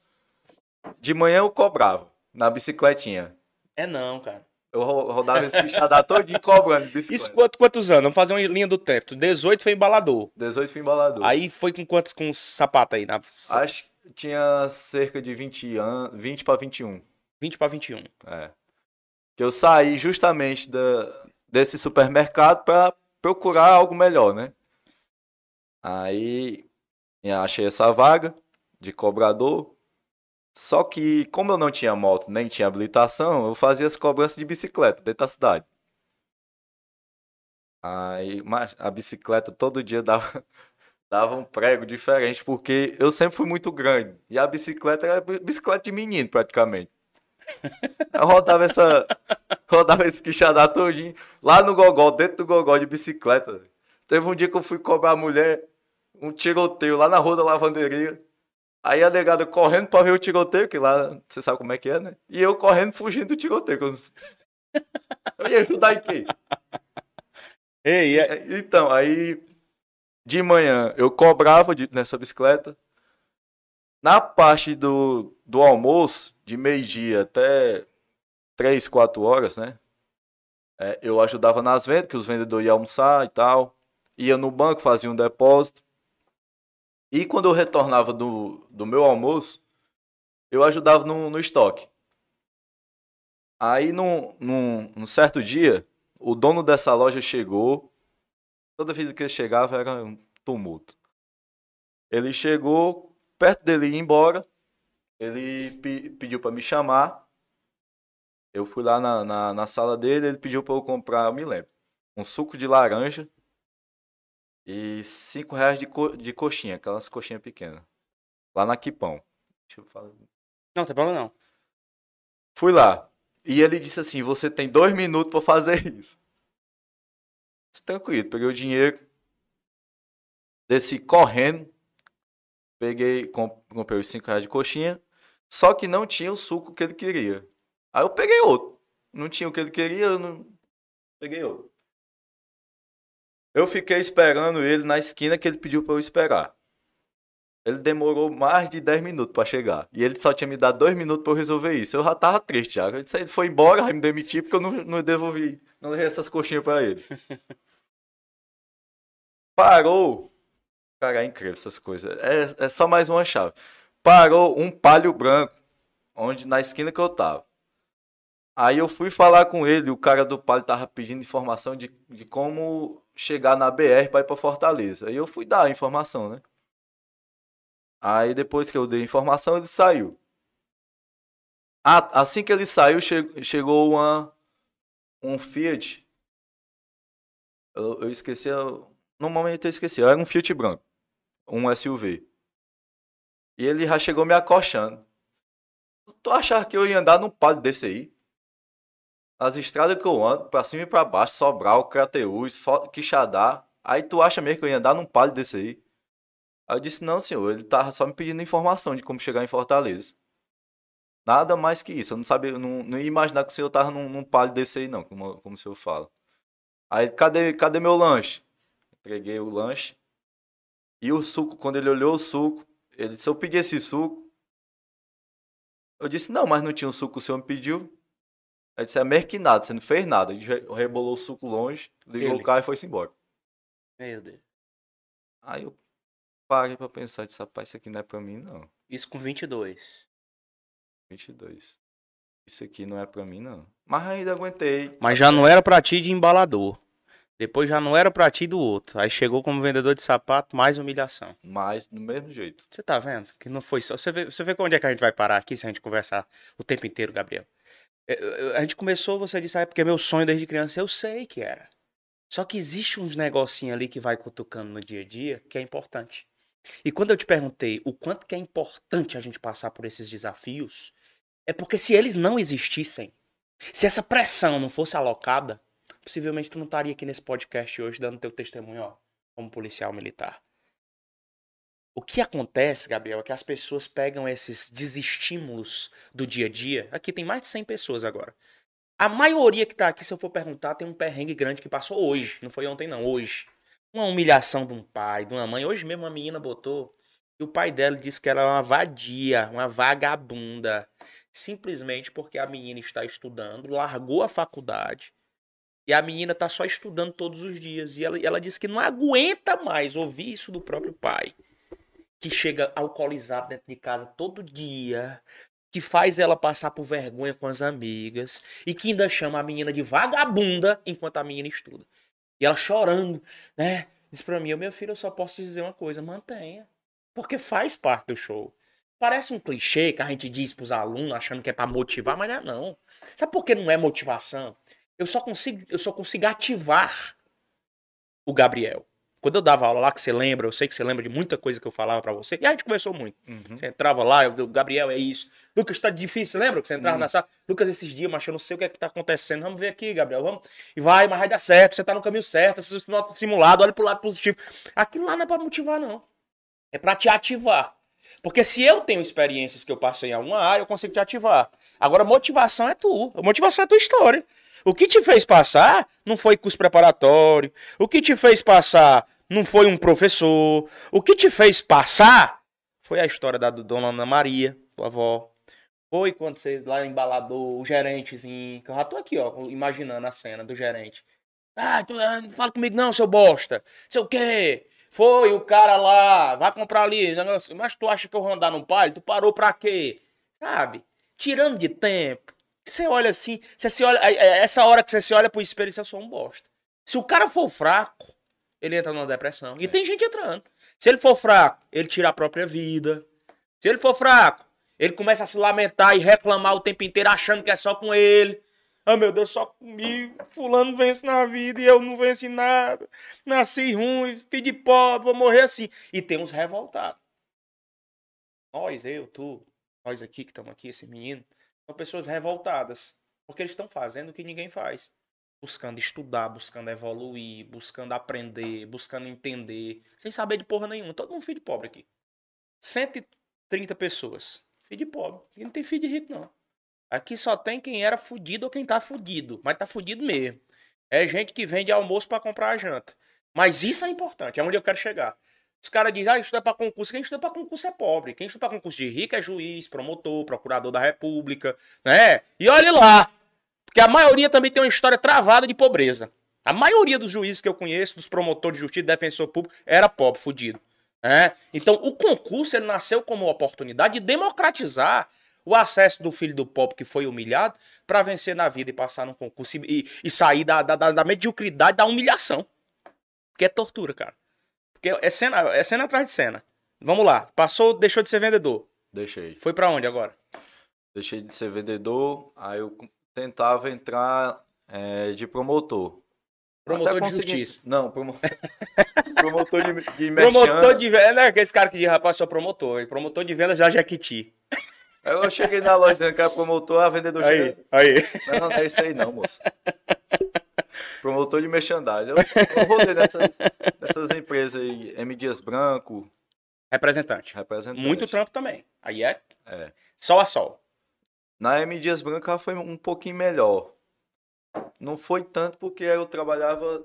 De manhã eu cobrava na bicicletinha. É não, cara. Eu ro- rodava esse bichadar todinho cobrando bicicleta. Isso quanto, quantos anos? Vamos fazer uma linha do tempo. 18 foi embalador. 18 fui embalador. Aí foi com quantos com sapato aí? Na... Acho que tinha cerca de 20 anos. 20 para 21. 20 para 21. É. Que eu saí justamente da. desse supermercado para procurar algo melhor, né? Aí achei essa vaga de cobrador. Só que, como eu não tinha moto nem tinha habilitação, eu fazia as cobranças de bicicleta dentro da cidade. Aí, mas a bicicleta todo dia dava, dava um prego diferente, porque eu sempre fui muito grande. E a bicicleta era bicicleta de menino, praticamente. Eu rodava essa. Rodava esse quixadá todinho. Lá no Gogol, dentro do Gogol de bicicleta. Teve um dia que eu fui cobrar a mulher um tiroteio lá na rua da lavanderia. Aí a negada correndo pra ver o tiroteio, que lá você sabe como é que é, né? E eu correndo fugindo do tiroteio. Eu, não... eu ia ajudar em quê? Ei, é... Então, aí de manhã eu cobrava de, nessa bicicleta. Na parte do, do almoço, de meio-dia até 3, 4 horas, né? É, eu ajudava nas vendas, que os vendedores iam almoçar e tal. Ia no banco, fazia um depósito. E quando eu retornava do, do meu almoço, eu ajudava no, no estoque. Aí, num, num, num certo dia, o dono dessa loja chegou. Toda vez que ele chegava era um tumulto. Ele chegou, perto dele ir embora, ele pe pediu para me chamar. Eu fui lá na, na, na, sala dele, ele pediu para eu comprar, eu me lembro, um suco de laranja e cinco reais de, co de coxinha, aquelas coxinhas pequenas. Lá na Quipão. Deixa eu falar. Não, tem problema não. Fui lá. E ele disse assim: você tem dois minutos para fazer isso. Tranquilo, peguei o dinheiro, desci correndo, peguei, comprei os cinco reais de coxinha, só que não tinha o suco que ele queria. Aí eu peguei outro. Não tinha o que ele queria, eu não. Peguei outro. Eu fiquei esperando ele na esquina que ele pediu para eu esperar. Ele demorou mais de 10 minutos para chegar. E ele só tinha me dado 2 minutos para eu resolver isso. Eu já tava triste já. Ele foi embora, me demiti porque eu não, não devolvi, não levei essas coxinhas para ele. Parou. Cara, é incrível essas coisas. É, é só mais uma chave. Parou um palio branco, onde na esquina que eu tava. Aí eu fui falar com ele, o cara do palio tava pedindo informação de, de como chegar na BR para ir para Fortaleza. Aí eu fui dar a informação, né? Aí depois que eu dei a informação, ele saiu. Assim que ele saiu, che chegou uma, um Fiat. Eu, eu esqueci. No momento eu esqueci. Era um Fiat branco. Um SUV. E ele já chegou me acochando. Tu achava que eu ia andar num palio desse aí? As estradas que eu ando, pra cima e pra baixo, Sobral, Crateús, Quixadá. Aí tu acha mesmo que eu ia andar num palio desse aí? Aí eu disse, não, senhor, ele tava só me pedindo informação de como chegar em Fortaleza. Nada mais que isso. Eu não sabia, não, não ia imaginar que o senhor tava num, num palio desse aí, não, como, como o senhor fala. Aí, cadê, cadê meu lanche? Entreguei o lanche. E o suco, quando ele olhou o suco, ele disse, eu pedi esse suco. Eu disse, não, mas não tinha o suco que o senhor me pediu. Aí disse, é merquinado, você não fez nada. Ele rebolou o suco longe, ligou Ele. o carro e foi-se embora. Meu Deus. Aí eu parei pra pensar, disse, rapaz, isso aqui não é pra mim, não. Isso com 22. 22. Isso aqui não é pra mim, não. Mas ainda aguentei. Mas já não era pra ti de embalador. Depois já não era pra ti do outro. Aí chegou como vendedor de sapato, mais humilhação. Mas do mesmo jeito. Você tá vendo? Que não foi só. Você vê, você vê onde é que a gente vai parar aqui se a gente conversar o tempo inteiro, Gabriel. É, a gente começou, você disse, ah, é porque é meu sonho desde criança. Eu sei que era. Só que existe uns negocinhos ali que vai cutucando no dia a dia que é importante. E quando eu te perguntei o quanto que é importante a gente passar por esses desafios, é porque se eles não existissem, se essa pressão não fosse alocada, possivelmente tu não estaria aqui nesse podcast hoje dando teu testemunho, ó, como policial militar. O que acontece, Gabriel, é que as pessoas pegam esses desestímulos do dia a dia. Aqui tem mais de 100 pessoas agora. A maioria que tá aqui, se eu for perguntar, tem um perrengue grande que passou hoje. Não foi ontem, não, hoje. Uma humilhação de um pai, de uma mãe. Hoje mesmo uma menina botou. E o pai dela disse que ela é uma vadia, uma vagabunda. Simplesmente porque a menina está estudando, largou a faculdade. E a menina tá só estudando todos os dias. E ela, ela disse que não aguenta mais ouvir isso do próprio pai que chega alcoolizado dentro de casa todo dia, que faz ela passar por vergonha com as amigas e que ainda chama a menina de vagabunda enquanto a menina estuda. E ela chorando, né? Diz pra mim, meu filho, eu só posso te dizer uma coisa, mantenha. Porque faz parte do show. Parece um clichê que a gente diz pros alunos achando que é para motivar, mas não é não. Sabe por que não é motivação? Eu só consigo, eu só consigo ativar o Gabriel. Quando eu dava aula lá, que você lembra, eu sei que você lembra de muita coisa que eu falava para você, e a gente conversou muito. Uhum. Você entrava lá, eu, Gabriel, é isso. Lucas, tá difícil, lembra que você entrava uhum. na sala? Lucas, esses dias, mas eu não sei o que é que tá acontecendo. Vamos ver aqui, Gabriel, vamos. E vai, mas vai dar certo, você tá no caminho certo, você está simulado, olha pro lado positivo. Aquilo lá não é pra motivar, não. É pra te ativar. Porque se eu tenho experiências que eu passei em alguma área, eu consigo te ativar. Agora, motivação é tu. A motivação é tua história. O que te fez passar não foi curso preparatório. O que te fez passar não foi um professor. O que te fez passar foi a história da dona Ana Maria, tua avó. Foi quando você lá embalador, o gerentezinho. Que eu já tô aqui, ó, imaginando a cena do gerente. Ah, tu, ah, não fala comigo não, seu bosta. Sei o quê? Foi o cara lá, vai comprar ali. Mas tu acha que eu vou andar no palio? Tu parou pra quê? Sabe? Tirando de tempo. Você olha assim, você se olha, essa hora que você se olha pro espelho, você é só um bosta. Se o cara for fraco, ele entra numa depressão. E é. tem gente entrando. Se ele for fraco, ele tira a própria vida. Se ele for fraco, ele começa a se lamentar e reclamar o tempo inteiro, achando que é só com ele. Ah, meu Deus, só comigo. Fulano vence na vida e eu não venci nada. Nasci ruim, filho de pobre, vou morrer assim. E tem uns revoltados. Nós, eu, tu, nós aqui que estamos aqui, esse menino. São pessoas revoltadas, porque eles estão fazendo o que ninguém faz. Buscando estudar, buscando evoluir, buscando aprender, buscando entender, sem saber de porra nenhuma. Todo mundo filho de pobre aqui. 130 pessoas. Filho de pobre. E não tem filho de rico, não. Aqui só tem quem era fudido ou quem tá fudido. Mas tá fudido mesmo. É gente que vende almoço para comprar a janta. Mas isso é importante, é onde eu quero chegar. Os caras dizem, ah, estuda para concurso. Quem estuda para concurso é pobre. Quem estuda para concurso de rico é juiz, promotor, procurador da república, né? E olhe lá, porque a maioria também tem uma história travada de pobreza. A maioria dos juízes que eu conheço, dos promotores de justiça, defensor público, era pobre, fudido. Né? Então, o concurso ele nasceu como oportunidade de democratizar o acesso do filho do pobre que foi humilhado para vencer na vida e passar no concurso e, e sair da, da, da, mediocridade, da humilhação. Que é tortura, cara. Porque é cena, é cena atrás de cena. Vamos lá. Passou, deixou de ser vendedor. Deixei. Foi para onde agora? Deixei de ser vendedor, aí eu tentava entrar é, de promotor. Promotor de justiça. Não, promo... promotor de, de Promotor de venda, né? Aquele cara que diz, rapaz, sou promotor. E promotor de venda já Jequiti. Aí eu cheguei na loja dizendo que era promotor, a vendedor aí, chega... aí. Não, não, não é isso aí não, moça. Promotor de merchandising. Eu, eu rodei nessas, nessas empresas aí, M. Dias Branco. Representante. Representante. Muito trampo também. Aí é, é. sol a sol. Na M. Dias Branco ela foi um pouquinho melhor. Não foi tanto porque eu trabalhava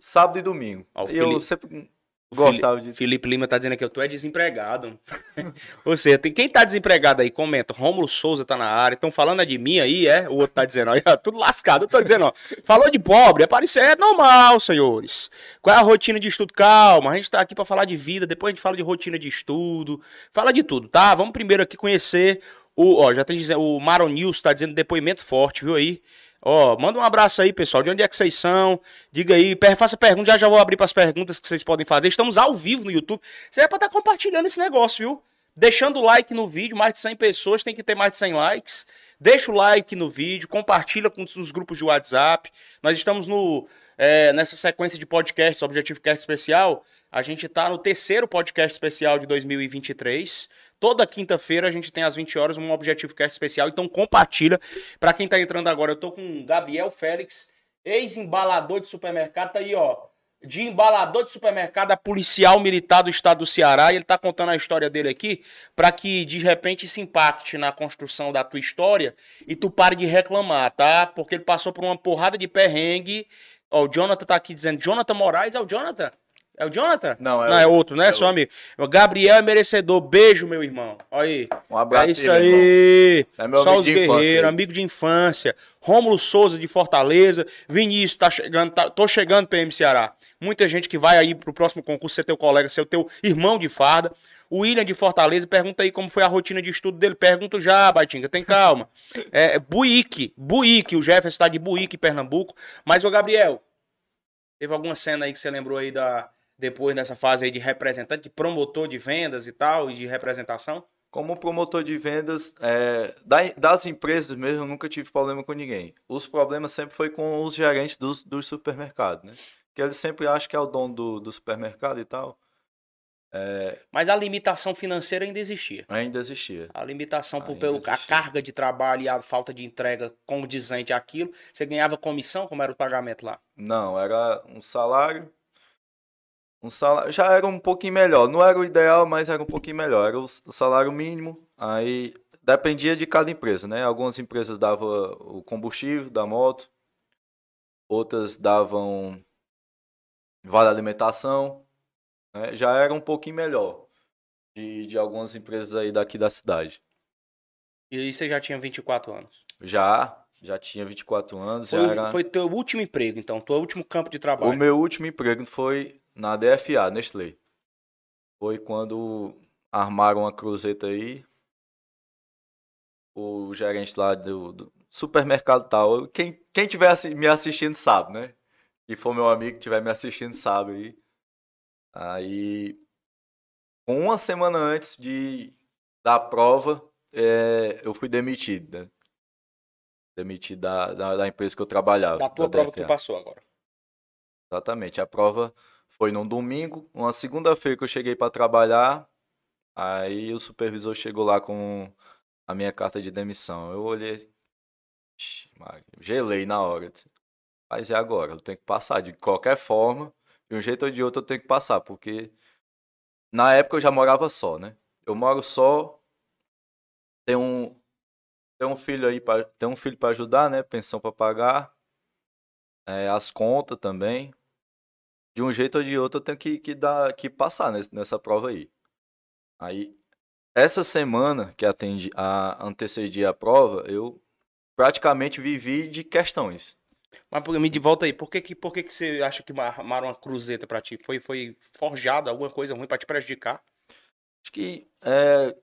sábado e domingo. Ó, eu Felipe, sempre gostava de. Felipe Lima tá dizendo aqui, eu tô é desempregado. Ou seja, tem quem tá desempregado aí, comenta. Rômulo Souza tá na área. Estão falando é de mim aí, é? O outro tá dizendo, ó, tudo lascado. Eu tô dizendo, ó. Falou de pobre, aparecer é normal, senhores. Qual é a rotina de estudo? Calma, a gente tá aqui para falar de vida, depois a gente fala de rotina de estudo, fala de tudo, tá? Vamos primeiro aqui conhecer o, ó, já tem dizendo, o Maron News tá dizendo depoimento forte, viu aí? Ó, manda um abraço aí, pessoal. De onde é que vocês são? Diga aí, faça pergunta, já já vou abrir para as perguntas que vocês podem fazer. Estamos ao vivo no YouTube. Você é para estar tá compartilhando esse negócio, viu? Deixando o like no vídeo, mais de 100 pessoas, tem que ter mais de 100 likes. Deixa o like no vídeo, compartilha com os grupos de WhatsApp. Nós estamos no é, nessa sequência de podcasts, Objetivo Cast Especial. A gente está no terceiro podcast especial de 2023. Toda quinta-feira a gente tem às 20 horas um Objetivo Cast especial, então compartilha. Para quem tá entrando agora, eu tô com Gabriel Félix, ex-embalador de supermercado, tá aí, ó. De embalador de supermercado a policial militar do estado do Ceará, e ele tá contando a história dele aqui, para que de repente se impacte na construção da tua história e tu pare de reclamar, tá? Porque ele passou por uma porrada de perrengue. Ó, o Jonathan tá aqui dizendo, Jonathan Moraes, é o Jonathan? É o Jonathan? Não, é, Não, é outro, né? É Seu amigo. O Gabriel é merecedor. Beijo, meu irmão. Olha aí. Um abraço. É isso aí. É meu Só amigo os guerreiros, amigo de infância. Rômulo Souza de Fortaleza. Vinícius, tá chegando, tá, tô chegando PM Ceará. Muita gente que vai aí pro próximo concurso ser teu colega, ser teu irmão de farda. O William de Fortaleza pergunta aí como foi a rotina de estudo dele. Pergunto já, Batinga, tem calma. É, Buíque, Buíque, o Jefferson está de Buíque, Pernambuco. Mas, ô Gabriel, teve alguma cena aí que você lembrou aí da, depois dessa fase aí de representante, de promotor de vendas e tal, e de representação? Como promotor de vendas, é, das empresas mesmo, eu nunca tive problema com ninguém. Os problemas sempre foi com os gerentes dos, dos supermercados, né? Que eles sempre acham que é o dono do, do supermercado e tal. É... Mas a limitação financeira ainda existia. Ainda existia. A limitação por, pelo, existia. a carga de trabalho e a falta de entrega condizente àquilo. Você ganhava comissão? Como era o pagamento lá? Não, era um salário um salário já era um pouquinho melhor. Não era o ideal, mas era um pouquinho melhor. Era o salário mínimo. Aí dependia de cada empresa, né? Algumas empresas davam o combustível da moto, outras davam vale alimentação. Né? Já era um pouquinho melhor de, de algumas empresas aí daqui da cidade. E aí você já tinha 24 anos? Já, já tinha 24 anos. Foi, era... foi teu último emprego, então, teu último campo de trabalho? O meu último emprego foi na DFA, Nestlé. Foi quando armaram uma cruzeta aí. O gerente lá do, do supermercado tal. Quem, quem tiver me assistindo sabe, né? E for meu amigo que estiver me assistindo sabe aí. Aí, uma semana antes de da prova, é, eu fui demitido, né? Demitido da, da, da, empresa que eu trabalhava. Da tua da prova DFA. que tu passou agora. Exatamente. A prova foi num domingo, uma segunda-feira que eu cheguei para trabalhar, aí o supervisor chegou lá com a minha carta de demissão. Eu olhei, gelei na hora. Mas é agora, eu tenho que passar de qualquer forma, de um jeito ou de outro eu tenho que passar, porque na época eu já morava só, né? Eu moro só, tenho um, tenho um filho aí tenho um filho para ajudar, né? Pensão para pagar, é, as contas também de um jeito ou de outro eu tenho que, que, dar, que passar nessa, nessa prova aí. Aí, essa semana que atende a antecedia a prova, eu praticamente vivi de questões. Mas me de volta aí, por que, que, por que, que você acha que armaram uma cruzeta para ti? Foi, foi forjada alguma coisa ruim para te prejudicar? Acho que é,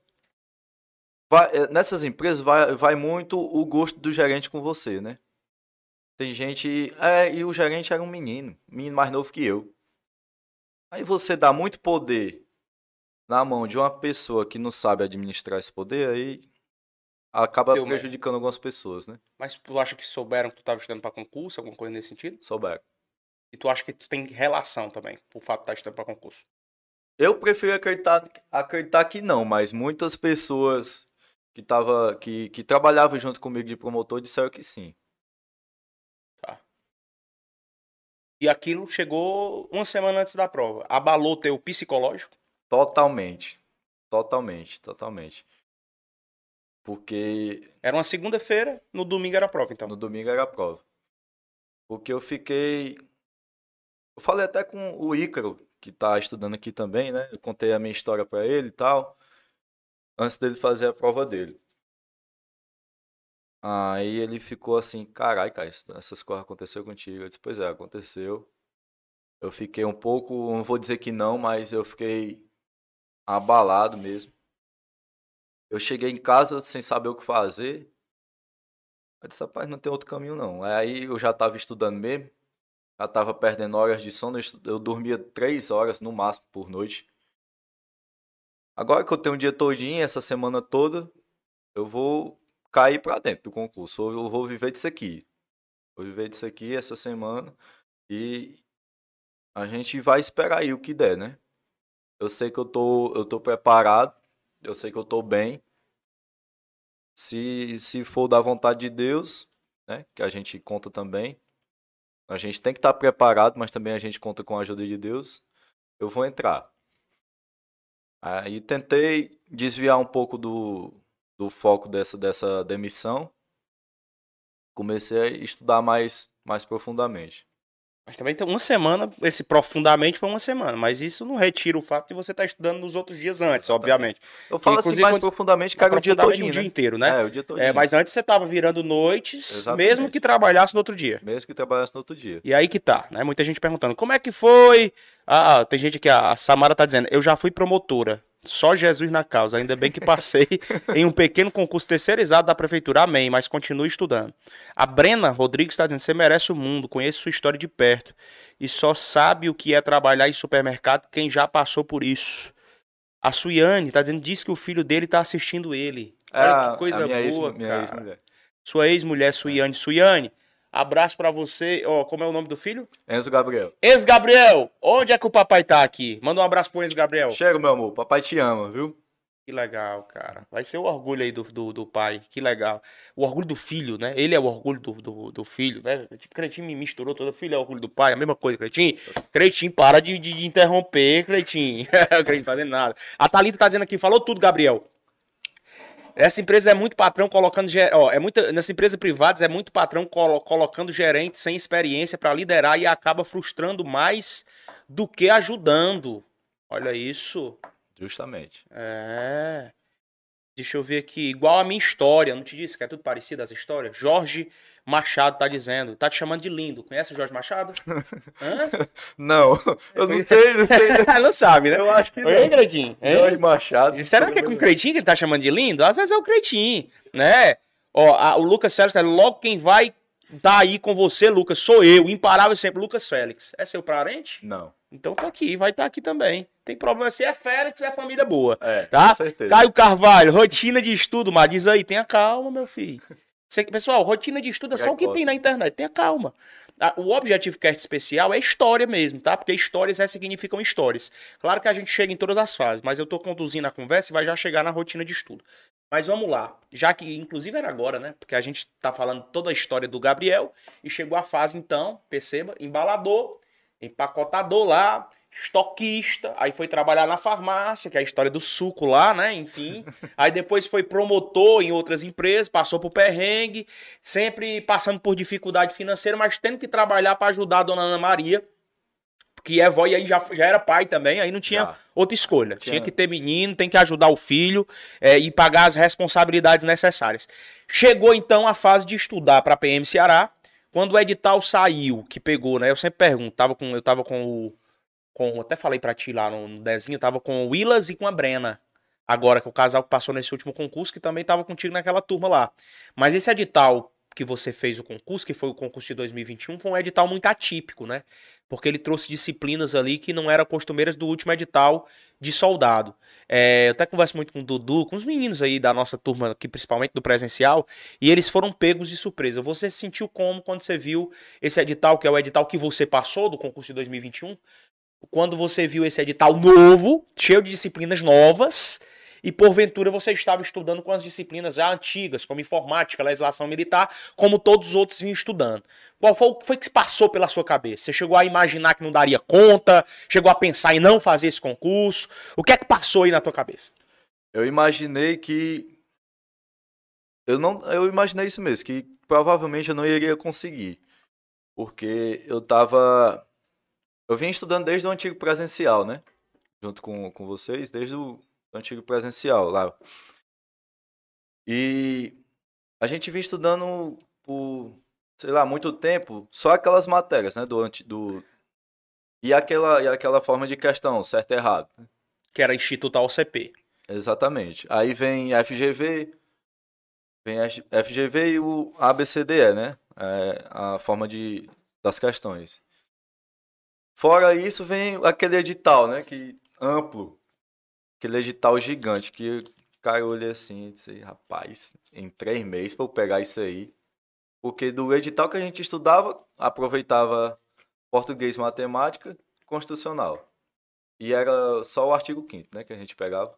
vai, é, nessas empresas vai, vai muito o gosto do gerente com você, né? Tem gente. É, e o gerente era um menino, menino mais novo que eu. Aí você dá muito poder na mão de uma pessoa que não sabe administrar esse poder, aí acaba Deu prejudicando mesmo. algumas pessoas, né? Mas tu acha que souberam que tu estava estudando para concurso, alguma coisa nesse sentido? Souberam. E tu acha que tu tem relação também, por fato de estar estudando para concurso? Eu prefiro acreditar, acreditar que não, mas muitas pessoas que, tava, que, que trabalhavam junto comigo de promotor disseram que sim. E aquilo chegou uma semana antes da prova. Abalou teu psicológico? Totalmente. Totalmente, totalmente. Porque. Era uma segunda-feira, no domingo era a prova, então. No domingo era a prova. Porque eu fiquei. Eu falei até com o Ícaro, que tá estudando aqui também, né? Eu contei a minha história para ele e tal. Antes dele fazer a prova dele. Aí ele ficou assim, carai, cara, essas coisas aconteceram contigo. Eu disse, pois é, aconteceu. Eu fiquei um pouco, não vou dizer que não, mas eu fiquei abalado mesmo. Eu cheguei em casa sem saber o que fazer. Eu disse, rapaz, não tem outro caminho não. Aí eu já estava estudando mesmo, já estava perdendo horas de sono, eu dormia três horas no máximo por noite. Agora que eu tenho um dia todinho, essa semana toda, eu vou cair para dentro do concurso. Eu vou viver disso aqui. Vou viver disso aqui essa semana e a gente vai esperar aí o que der, né? Eu sei que eu tô, eu tô preparado, eu sei que eu tô bem. Se, se for da vontade de Deus, né, que a gente conta também, a gente tem que estar tá preparado, mas também a gente conta com a ajuda de Deus. Eu vou entrar. Aí tentei desviar um pouco do, do foco dessa, dessa demissão, comecei a estudar mais, mais profundamente. Mas também tem uma semana, esse profundamente foi uma semana, mas isso não retira o fato de você estar tá estudando nos outros dias antes, obviamente. Eu falo que, assim mais profundamente, era o dia todinho, o dia né? inteiro, né? É, o dia todinho. É, mas antes você estava virando noites, Exatamente. mesmo que trabalhasse no outro dia. Mesmo que trabalhasse no outro dia. E aí que tá, né? Muita gente perguntando, como é que foi? Ah, tem gente que a Samara tá dizendo, eu já fui promotora, Só Jesus na causa. Ainda bem que passei em um pequeno concurso terceirizado da prefeitura. Amém. Mas continue estudando. A Brena Rodrigues está dizendo: você merece o mundo, conheço sua história de perto. E só sabe o que é trabalhar em supermercado quem já passou por isso. A Suiane está dizendo: diz que o filho dele está assistindo ele. Olha Ah, que coisa ex- boa, minha cara. ex-mulher. Sua ex-mulher, Suiane. Suiane, abraço pra você. Ó, como é o nome do filho? Enzo Gabriel. Enzo Gabriel, onde é que o papai tá aqui? Manda um abraço pro Enzo Gabriel. Chega, meu amor. Papai te ama, viu? Que legal, cara. Vai ser o orgulho aí do, do, do pai. Que legal. O orgulho do filho, né? Ele é o orgulho do, do, do filho, né? Cretinho me misturou todo. Filho é o orgulho do pai. A mesma coisa, Cretinho. Cretinho, para de, de, de interromper, Cretinho. Cretinho fazendo nada. A Thalita tá dizendo aqui, falou tudo, Gabriel. Essa empresa é muito patrão colocando. Ó, é muita, nessa empresa privadas é muito patrão colo- colocando gerente sem experiência para liderar e acaba frustrando mais do que ajudando. Olha isso. Justamente. É. Deixa eu ver aqui. Igual a minha história. Não te disse que é tudo parecido as histórias? Jorge Machado tá dizendo. Tá te chamando de lindo. Conhece o Jorge Machado? Não, eu não sei, não sei. não sabe, né? Eu acho que Oi, não. Cretinho. Jorge Machado. Será que é com o Cretinho que ele tá chamando de lindo? Às vezes é o Cretinho, né? Ó, a- o Lucas Félix tá logo quem vai tá aí com você, Lucas, sou eu, imparável sempre, Lucas Félix. É seu parente? Não. Então tá aqui, vai estar aqui também. Tem problema se é Félix, é família boa. É, Tá? com certeza. Caio Carvalho, rotina de estudo, mas diz aí, tenha calma, meu filho. Você- pessoal, rotina de estudo é só o que tem na internet, tenha calma. O Objetivo Cast especial é história mesmo, tá? Porque histórias é, significam histórias. Claro que a gente chega em todas as fases, mas eu tô conduzindo a conversa e vai já chegar na rotina de estudo. Mas vamos lá, já que inclusive era agora, né? Porque a gente tá falando toda a história do Gabriel e chegou a fase então, perceba, embalador, empacotador lá, estoquista, aí foi trabalhar na farmácia, que é a história do suco lá, né? Enfim. Aí depois foi promotor em outras empresas, passou por perrengue, sempre passando por dificuldade financeira, mas tendo que trabalhar para ajudar a dona Ana Maria, que é vó e aí já, já era pai também, aí não tinha Já. outra escolha. Tinha Tinha. que ter menino, tem que ajudar o filho é, e pagar as responsabilidades necessárias. Chegou então a fase de estudar para PM Ceará. Quando o edital saiu, que pegou, né? Eu sempre pergunto, tava com, eu tava com o. Com, até falei pra ti lá no, no desenho, tava com o Willas e com a Brena. Agora, que o casal passou nesse último concurso, que também tava contigo naquela turma lá. Mas esse edital que você fez o concurso, que foi o concurso de 2021, foi um edital muito atípico, né? Porque ele trouxe disciplinas ali que não eram costumeiras do último edital de soldado. É, eu até converso muito com o Dudu, com os meninos aí da nossa turma aqui, principalmente do presencial, e eles foram pegos de surpresa. Você se sentiu como quando você viu esse edital, que é o edital que você passou do concurso de 2021? Quando você viu esse edital novo, cheio de disciplinas novas, e porventura você estava estudando com as disciplinas já antigas, como informática, legislação militar, como todos os outros vinham estudando. Qual foi o que foi que passou pela sua cabeça? Você chegou a imaginar que não daria conta? Chegou a pensar em não fazer esse concurso? O que é que passou aí na tua cabeça? Eu imaginei que. Eu não. Eu imaginei isso mesmo, que provavelmente eu não iria conseguir. Porque eu tava. Eu vim estudando desde o antigo presencial, né? Junto com, com vocês, desde o antigo presencial lá. E a gente vinha estudando por, sei lá, muito tempo, só aquelas matérias, né? Do, anti- do... E, aquela, e aquela forma de questão, certo e errado. Que era Instituto OCP. Exatamente. Aí vem FGV, vem F- FGV e o ABCDE, né? É, a forma de, das questões. Fora isso, vem aquele edital, né? Que, amplo. Aquele edital gigante que cara olha assim e disse, rapaz, em três meses para eu pegar isso aí. Porque do edital que a gente estudava, aproveitava português, matemática, constitucional. E era só o artigo 5 né, que a gente pegava.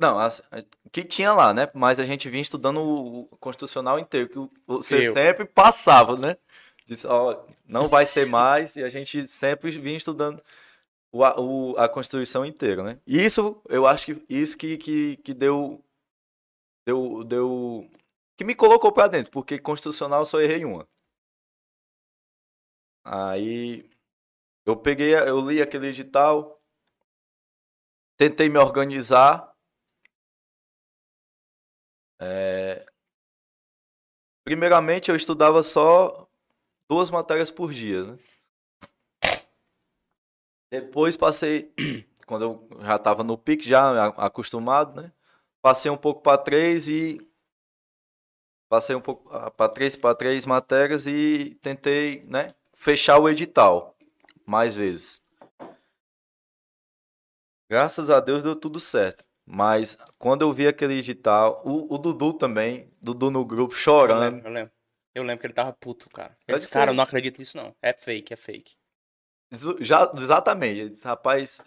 Não, as- que tinha lá, né? Mas a gente vinha estudando o, o constitucional inteiro, que o- você Eu. sempre passava, né? Disse, ó, não vai ser mais, e a gente sempre vinha estudando o, a- o- a Constituição inteira, né? E isso, eu acho que isso que, que, que deu, deu, deu, que me colocou pra dentro, porque constitucional eu só errei uma. Aí eu peguei, eu li aquele edital, tentei me organizar. É, Primeiramente, eu estudava só duas matérias por dia, né? Depois passei quando eu já estava no pique, já acostumado, né? Passei um pouco para três e passei um pouco para três para três matérias e tentei, né, fechar o edital mais vezes. Graças a Deus deu tudo certo. Mas quando eu vi aquele edital, o, o Dudu também, Dudu no grupo chorando. Eu lembro, eu lembro. Eu lembro que ele tava puto, cara. Ele disse, cara, eu não acredito nisso não. É fake, é fake. Já, exatamente. Ele disse, rapaz,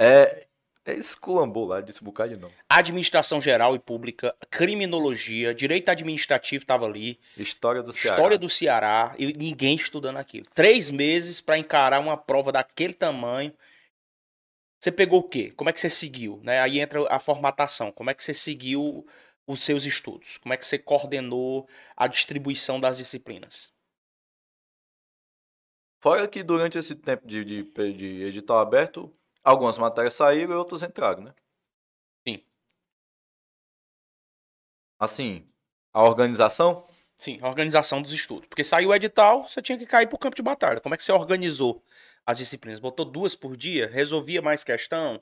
é, é esculambou lá, disse um bocado de não. Administração geral e pública, criminologia, direito administrativo tava ali. História do Ceará. História do Ceará, e ninguém estudando aquilo. Três meses para encarar uma prova daquele tamanho. Você pegou o quê? Como é que você seguiu? Né? Aí entra a formatação. Como é que você seguiu os seus estudos? Como é que você coordenou a distribuição das disciplinas? Fora que durante esse tempo de, de, de edital aberto, algumas matérias saíram e outras entraram, né? Sim. Assim, a organização? Sim, a organização dos estudos. Porque saiu o edital, você tinha que cair para o campo de batalha. Como é que você organizou as disciplinas? Botou duas por dia? Resolvia mais questão?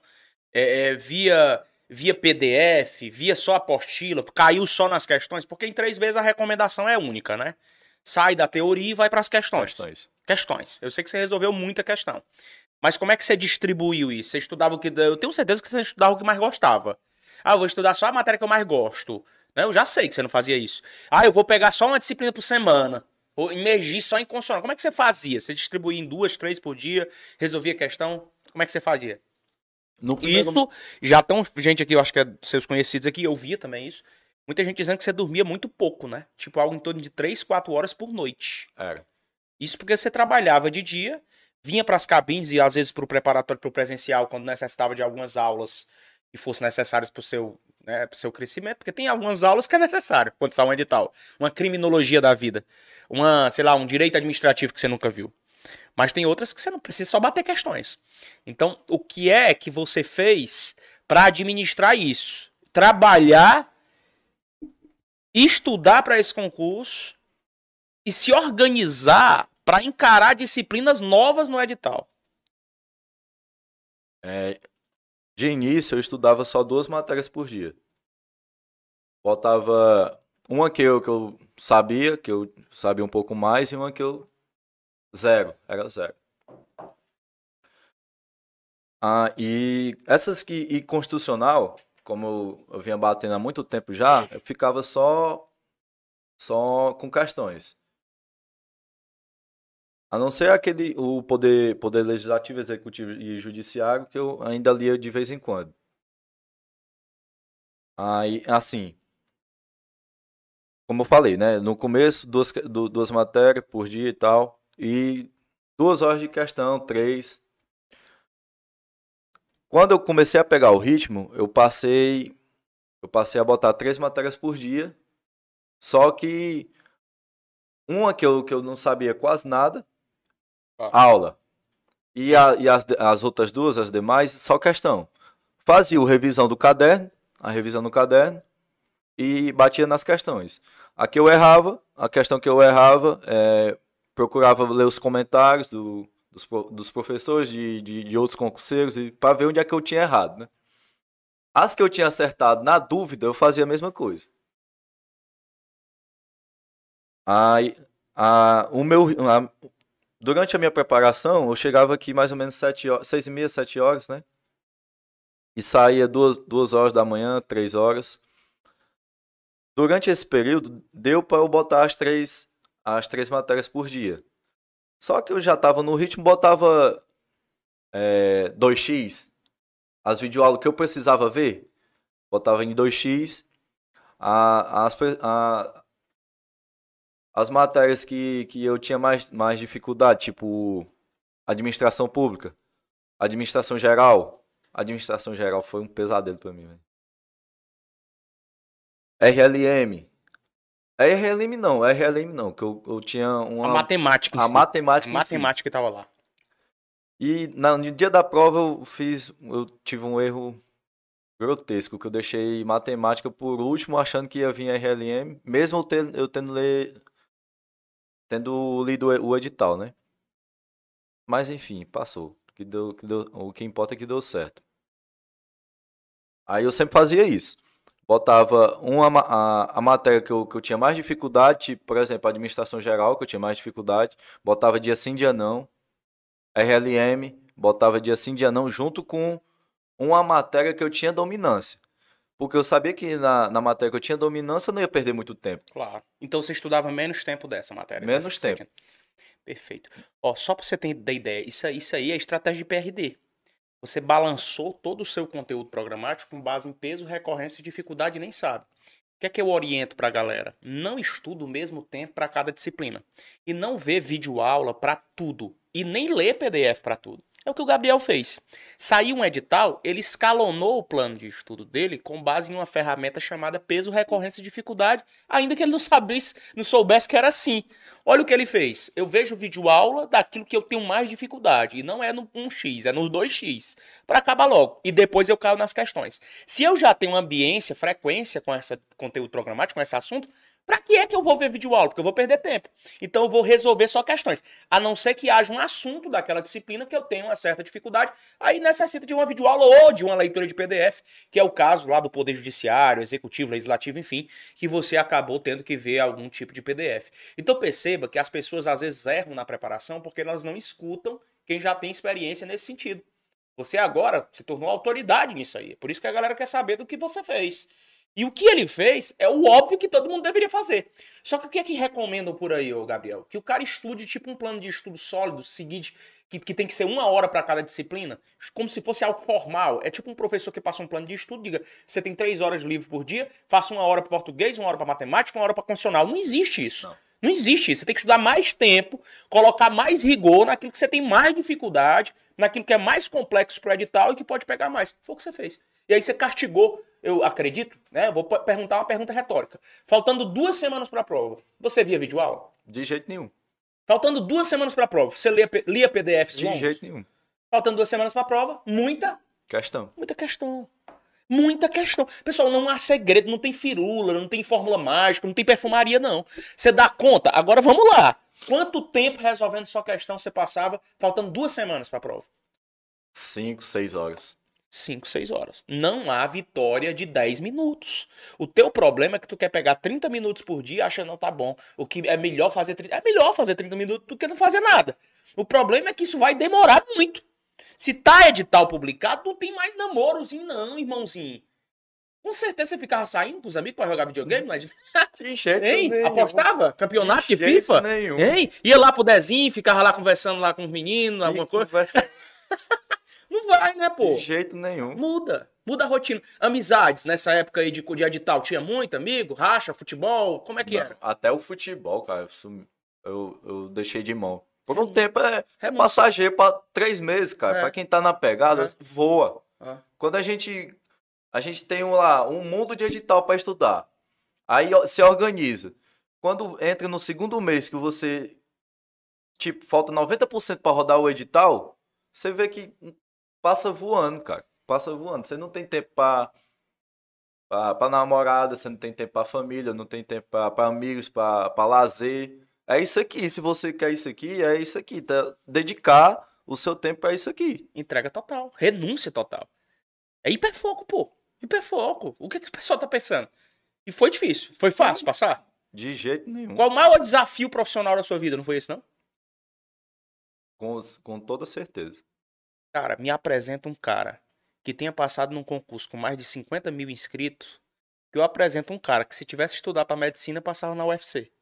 É, é, via, via PDF? Via só apostila? Caiu só nas questões? Porque em três vezes a recomendação é única, né? Sai da teoria e vai para as questões. questões questões. Eu sei que você resolveu muita questão. Mas como é que você distribuiu isso? Você estudava o que. Eu tenho certeza que você estudava o que mais gostava. Ah, eu vou estudar só a matéria que eu mais gosto. Né? Eu já sei que você não fazia isso. Ah, eu vou pegar só uma disciplina por semana. Ou emergir só em consonante. Como é que você fazia? Você distribuía em duas, três por dia, resolvia a questão? Como é que você fazia? No primeiro... Isso, já estão gente aqui, eu acho que é seus conhecidos aqui, eu via também isso. Muita gente dizendo que você dormia muito pouco, né? Tipo, algo em torno de 3, 4 horas por noite. Era. Isso porque você trabalhava de dia, vinha para as cabines e às vezes para o preparatório para o presencial, quando necessitava de algumas aulas que fossem necessárias para o seu, né, seu crescimento, porque tem algumas aulas que é necessário quando sai um edital. Uma criminologia da vida, uma, sei lá, um direito administrativo que você nunca viu. Mas tem outras que você não precisa só bater questões. Então, o que é que você fez para administrar isso? Trabalhar, estudar para esse concurso e se organizar para encarar disciplinas novas no edital? É, de início, eu estudava só duas matérias por dia. Botava uma que eu, que eu sabia, que eu sabia um pouco mais, e uma que eu. Zero, era zero. Ah, e essas que. E constitucional, como eu, eu vinha batendo há muito tempo já, eu ficava só. Só com questões. A não ser aquele o poder, poder legislativo, executivo e judiciário que eu ainda lia de vez em quando. Aí, assim, como eu falei, né? No começo, duas, duas matérias por dia e tal. E duas horas de questão, três. Quando eu comecei a pegar o ritmo, eu passei. Eu passei a botar três matérias por dia. Só que uma que eu, que eu não sabia quase nada, ah. Aula. E, a, e as, as outras duas, as demais, só questão. Fazia a revisão do caderno, a revisão do caderno, e batia nas questões. A que eu errava, a questão que eu errava, é, procurava ler os comentários do, dos, dos professores, de, de, de outros concurseiros, para ver onde é que eu tinha errado. Né? As que eu tinha acertado, na dúvida, eu fazia a mesma coisa. Aí, a, o meu, a, Durante a minha preparação, eu chegava aqui mais ou menos sete horas, seis e meia, sete horas, né? E saía duas, duas horas da manhã, três horas. Durante esse período, deu para eu botar as três, as três matérias por dia. Só que eu já estava no ritmo, botava é, 2x, as videoaulas que eu precisava ver, botava em 2x, a, as, a, as matérias que, que eu tinha mais, mais dificuldade, tipo administração pública, administração geral. Administração geral foi um pesadelo para mim. Véio. RLM. RLM não, RLM não, que eu, eu tinha uma. A matemática. A si. matemática. A matemática estava lá. E na, no dia da prova eu fiz. Eu tive um erro grotesco, que eu deixei matemática por último, achando que ia vir RLM, mesmo eu tendo, eu tendo ler, tendo lido o edital, né? Mas enfim, passou. que deu, que deu, o que importa é que deu certo. Aí eu sempre fazia isso. Botava uma, a, a matéria que eu, que eu tinha mais dificuldade, tipo, por exemplo, administração geral, que eu tinha mais dificuldade, botava dia sim, dia não. RLM, botava dia sim, dia não, junto com uma matéria que eu tinha dominância. Porque eu sabia que na, na matéria que eu tinha dominância eu não ia perder muito tempo. Claro. Então você estudava menos tempo dessa matéria. Menos tempo. Perfeito. Ó, só para você ter ideia, isso, aí, isso aí é estratégia de PRD. Você balançou todo o seu conteúdo programático com base em peso, recorrência e dificuldade e nem sabe. O que é que eu oriento para a galera? Não estuda o mesmo tempo para cada disciplina. E não vê vídeo aula para tudo. E nem lê PDF para tudo. É o que o Gabriel fez. Saiu um edital, ele escalonou o plano de estudo dele com base em uma ferramenta chamada peso, recorrência e dificuldade, ainda que ele não soubesse, não soubesse que era assim. Olha o que ele fez. Eu vejo vídeo aula daquilo que eu tenho mais dificuldade. E não é no 1x, é no 2x. Para acabar logo. E depois eu caio nas questões. Se eu já tenho ambiência, frequência com esse conteúdo programático, com esse assunto, Pra que é que eu vou ver vídeo aula? Porque eu vou perder tempo. Então eu vou resolver só questões. A não ser que haja um assunto daquela disciplina que eu tenho uma certa dificuldade, aí necessita de uma videoaula ou de uma leitura de PDF, que é o caso lá do Poder Judiciário, Executivo, Legislativo, enfim, que você acabou tendo que ver algum tipo de PDF. Então perceba que as pessoas às vezes erram na preparação porque elas não escutam quem já tem experiência nesse sentido. Você agora se tornou autoridade nisso aí. Por isso que a galera quer saber do que você fez. E o que ele fez é o óbvio que todo mundo deveria fazer. Só que o que é que recomendam por aí, ô Gabriel? Que o cara estude tipo um plano de estudo sólido, seguinte, que, que tem que ser uma hora para cada disciplina, como se fosse algo formal. É tipo um professor que passa um plano de estudo, diga, você tem três horas livre por dia, faça uma hora para português, uma hora para matemática, uma hora para constitucional. Não existe isso. Não. Não existe isso. Você tem que estudar mais tempo, colocar mais rigor naquilo que você tem mais dificuldade, naquilo que é mais complexo para o edital e que pode pegar mais. Foi o que você fez. E aí você castigou eu acredito, né? Vou perguntar uma pergunta retórica. Faltando duas semanas para a prova, você via vídeo aula? De jeito nenhum. Faltando duas semanas para a prova, você lia, lia PDFs De longos? jeito nenhum. Faltando duas semanas para a prova, muita questão. Muita questão. Muita questão. Pessoal, não há segredo, não tem firula, não tem fórmula mágica, não tem perfumaria, não. Você dá conta? Agora vamos lá. Quanto tempo resolvendo sua questão você passava faltando duas semanas para a prova? Cinco, seis horas. 5, 6 horas. Não há vitória de 10 minutos. O teu problema é que tu quer pegar 30 minutos por dia e acha não tá bom. O que é melhor fazer 30, é melhor fazer 30 minutos do que não fazer nada. O problema é que isso vai demorar muito. Se tá edital publicado, não tem mais namorozinho não, irmãozinho. Com certeza você ficava saindo com os amigos pra jogar videogame, mas... De jeito hein? nenhum. Apostava? Campeonato de, de FIFA? Nenhum. Hein? Ia lá pro desenho, ficava lá conversando lá com os meninos, alguma coisa. Conversa... Não vai, né, pô? De jeito nenhum. Muda. Muda a rotina. Amizades, nessa época aí de, de edital, tinha muito amigo, racha, futebol? Como é que Não, era? Até o futebol, cara, eu, eu deixei de mão. Por um tempo é, É é muito. passageiro pra três meses, cara. É. Pra quem tá na pegada, É. voa. Ah. Quando a gente. A gente tem um lá um mundo de edital pra estudar. Aí se organiza. Quando entra no segundo mês que você. Tipo, falta 90% pra rodar o edital, você vê que passa voando, cara. Passa voando. Você não tem tempo pra. Pra, pra namorada, você não tem tempo pra família, não tem tempo pra, pra amigos, pra, pra lazer. É isso aqui. Se você quer isso aqui, é isso aqui. Tá? Dedicar o seu tempo pra isso aqui. Entrega total. Renúncia total. É hiperfoco, pô. Hiperfoco. O que, que o pessoal tá pensando? E foi difícil. Foi fácil passar? De jeito nenhum. Qual o maior desafio profissional da sua vida? Não foi esse, não? Com, com toda certeza. Cara, me apresenta um cara que tenha passado num concurso com mais de 50 mil inscritos, que eu apresento um cara que se tivesse estudar para medicina, passava na UFC.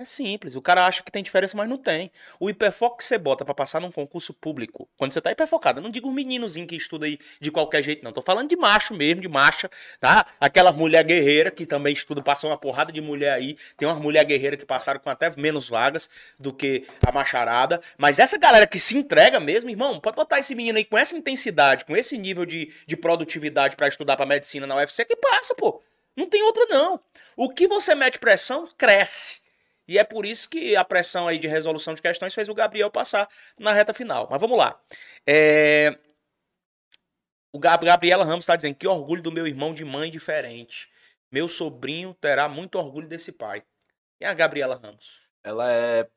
É simples. O cara acha que tem diferença, mas não tem. O hiperfoco que você bota pra passar num concurso público, quando você tá hiperfocado, eu não digo um meninozinho que estuda aí de qualquer jeito, não. Tô falando de macho mesmo, de marcha, tá? Aquela mulher guerreira que também estuda, passou uma porrada de mulher aí. Tem umas mulher guerreira que passaram com até menos vagas do que a macharada. Mas essa galera que se entrega mesmo, irmão, pode botar esse menino aí com essa intensidade, com esse nível de, de produtividade pra estudar pra medicina na UFC, que passa, pô. Não tem outra, não. O que você mete pressão, cresce. E é por isso que a pressão aí de resolução de questões fez o Gabriel passar na reta final. Mas vamos lá. É... O Gab- Gabriela Ramos está dizendo que orgulho do meu irmão de mãe diferente. Meu sobrinho terá muito orgulho desse pai. E a Gabriela Ramos? Ela é.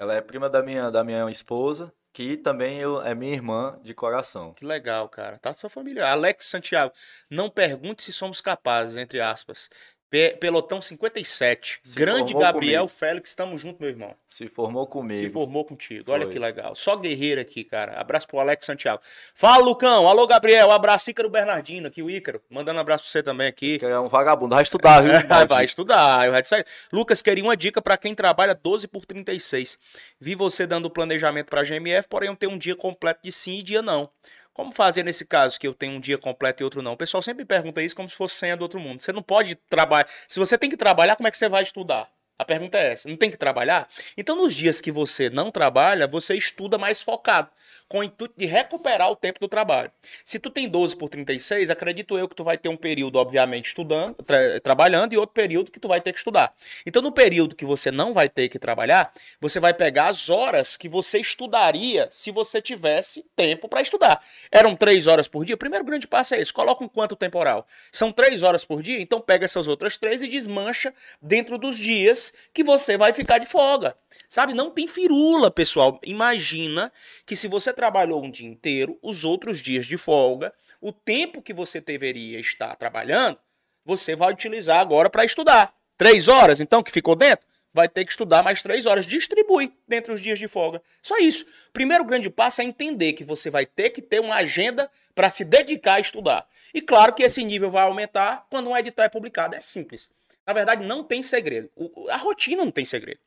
Ela é prima da minha, da minha esposa. que também eu, é minha irmã de coração. Que legal, cara. Tá sua família. Alex Santiago, não pergunte se somos capazes, entre aspas. Pe Pelotão 57. Se Grande Gabriel comigo. Félix, estamos junto, meu irmão. Se formou comigo. Se formou contigo. Olha Foi. que legal. Só guerreiro aqui, cara. Abraço pro Alex Santiago. Fala, Lucão. Alô, Gabriel. Abraço, Ícaro Bernardino aqui, o Ícaro. Mandando um abraço pra você também aqui. Que é um vagabundo. Vai estudar, viu? É, vai estudar. eu aí. Lucas, queria uma dica pra quem trabalha 12 por 36. Vi você dando planejamento pra GMF, porém eu tenho um dia completo de sim e dia não. Como fazer nesse caso que eu tenho um dia completo e outro não? O pessoal sempre pergunta isso como se fosse senha do outro mundo. Você não pode trabalhar. Se você tem que trabalhar, como é que você vai estudar? A pergunta é essa. Não tem que trabalhar? Então, nos dias que você não trabalha, você estuda mais focado, com o intuito de recuperar o tempo do trabalho. Se tu tem 12 por 36, acredito eu que tu vai ter um período, obviamente, estudando, tra- trabalhando, e outro período que tu vai ter que estudar. Então, no período que você não vai ter que trabalhar, você vai pegar as horas que você estudaria se você tivesse tempo para estudar. Eram três horas por dia? O primeiro grande passo é esse. Coloca um quanto temporal. São três horas por dia? Então pega essas outras três e desmancha dentro dos dias que você vai ficar de folga. Sabe? Não tem firula, pessoal. Imagina que se você trabalhou um dia inteiro, os outros dias de folga, o tempo que você deveria estar trabalhando, você vai utilizar agora para estudar. Três horas, então, que ficou dentro? Vai ter que estudar mais três horas. Distribui dentre os dias de folga. Só isso. Primeiro grande passo é entender que você vai ter que ter uma agenda para se dedicar a estudar. E claro que esse nível vai aumentar quando um edital é publicado. É simples. Na verdade, não tem segredo. A rotina não tem segredo.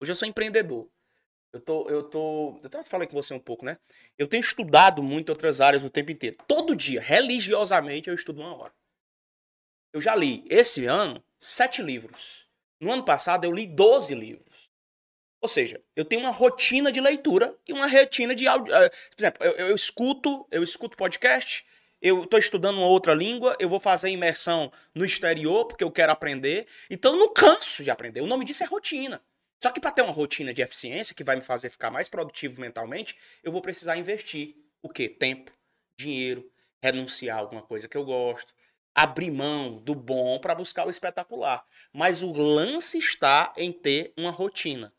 Hoje eu sou empreendedor. Eu tô, eu tô. Eu até falei com você um pouco, né? Eu tenho estudado muito outras áreas o tempo inteiro. Todo dia, religiosamente, eu estudo uma hora. Eu já li, esse ano, sete livros. No ano passado, eu li 12 livros. Ou seja, eu tenho uma rotina de leitura e uma rotina de áudio. eh, Por exemplo, eu, eu escuto, eu escuto podcast, eu estou estudando uma outra língua, eu vou fazer imersão no exterior porque eu quero aprender. Então eu não canso de aprender. O nome disso é rotina. Só que para ter uma rotina de eficiência que vai me fazer ficar mais produtivo mentalmente, eu vou precisar investir o quê? Tempo, dinheiro, renunciar a alguma coisa que eu gosto, abrir mão do bom para buscar o espetacular. Mas o lance está em ter uma rotina.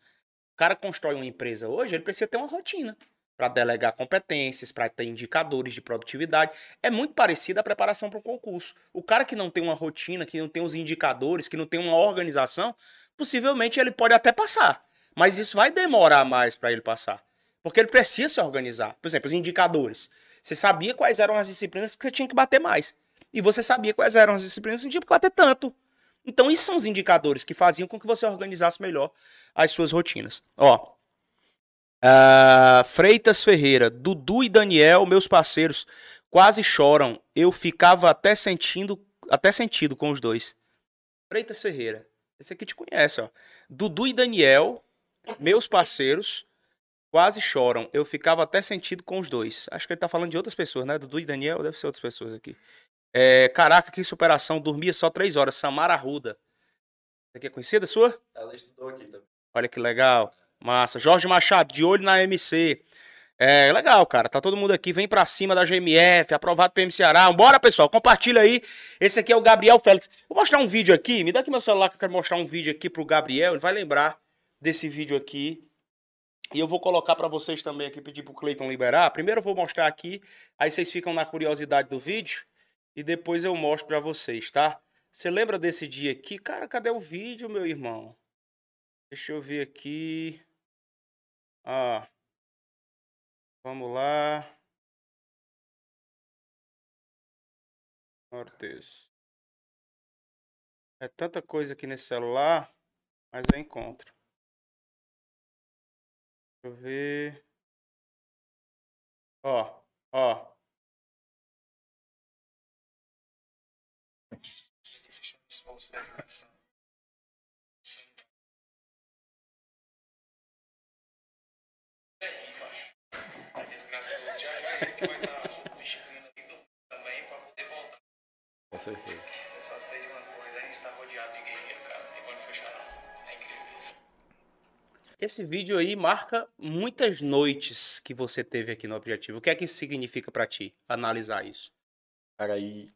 O cara constrói uma empresa hoje, ele precisa ter uma rotina para delegar competências, para ter indicadores de produtividade. É muito parecido a preparação para um concurso. O cara que não tem uma rotina, que não tem os indicadores, que não tem uma organização, possivelmente ele pode até passar. Mas isso vai demorar mais para ele passar. Porque ele precisa se organizar. Por exemplo, os indicadores. Você sabia quais eram as disciplinas que você tinha que bater mais. E você sabia quais eram as disciplinas que não tinha que bater tanto. Então, isso são os indicadores que faziam com que você organizasse melhor as suas rotinas. Ó. ah, Freitas Ferreira, Dudu e Daniel, meus parceiros, quase choram. Eu ficava até sentindo, até sentido com os dois. Freitas Ferreira, esse aqui te conhece, ó. Dudu e Daniel, meus parceiros, quase choram. Eu ficava até sentido com os dois. Acho que ele tá falando de outras pessoas, né? Dudu e Daniel, deve ser outras pessoas aqui. É, caraca, que superação. Dormia só três horas. Samara Arruda. Você aqui é conhecida sua? Ela estudou aqui também. Olha que legal. Massa. Jorge Machado, de olho na MC. É legal, cara. Tá todo mundo aqui. Vem pra cima da GMF, aprovado PM Ceará. Bora, pessoal. Compartilha aí. Esse aqui é o Gabriel Félix. Vou mostrar um vídeo aqui. Me dá aqui meu celular que eu quero mostrar um vídeo aqui pro Gabriel. Ele vai lembrar desse vídeo aqui. E eu vou colocar pra vocês também aqui, pedir pro Cleiton liberar. Primeiro eu vou mostrar aqui, aí vocês ficam na curiosidade do vídeo e depois eu mostro pra vocês, tá? Você lembra desse dia aqui? Cara, cadê o vídeo, meu irmão? Deixa eu ver aqui. Ah. Vamos lá. Deus. É tanta coisa aqui nesse celular, mas eu encontro. Deixa eu ver. Ó, ó. Com certeza. Eu só sei de uma coisa, a gente tá rodeado de guerreiro, cara. Não tem como fechar não. É incrível isso. Esse vídeo aí marca muitas noites que você teve aqui no Objetivo. O que é que isso significa pra ti? Analisar isso. Cara, aí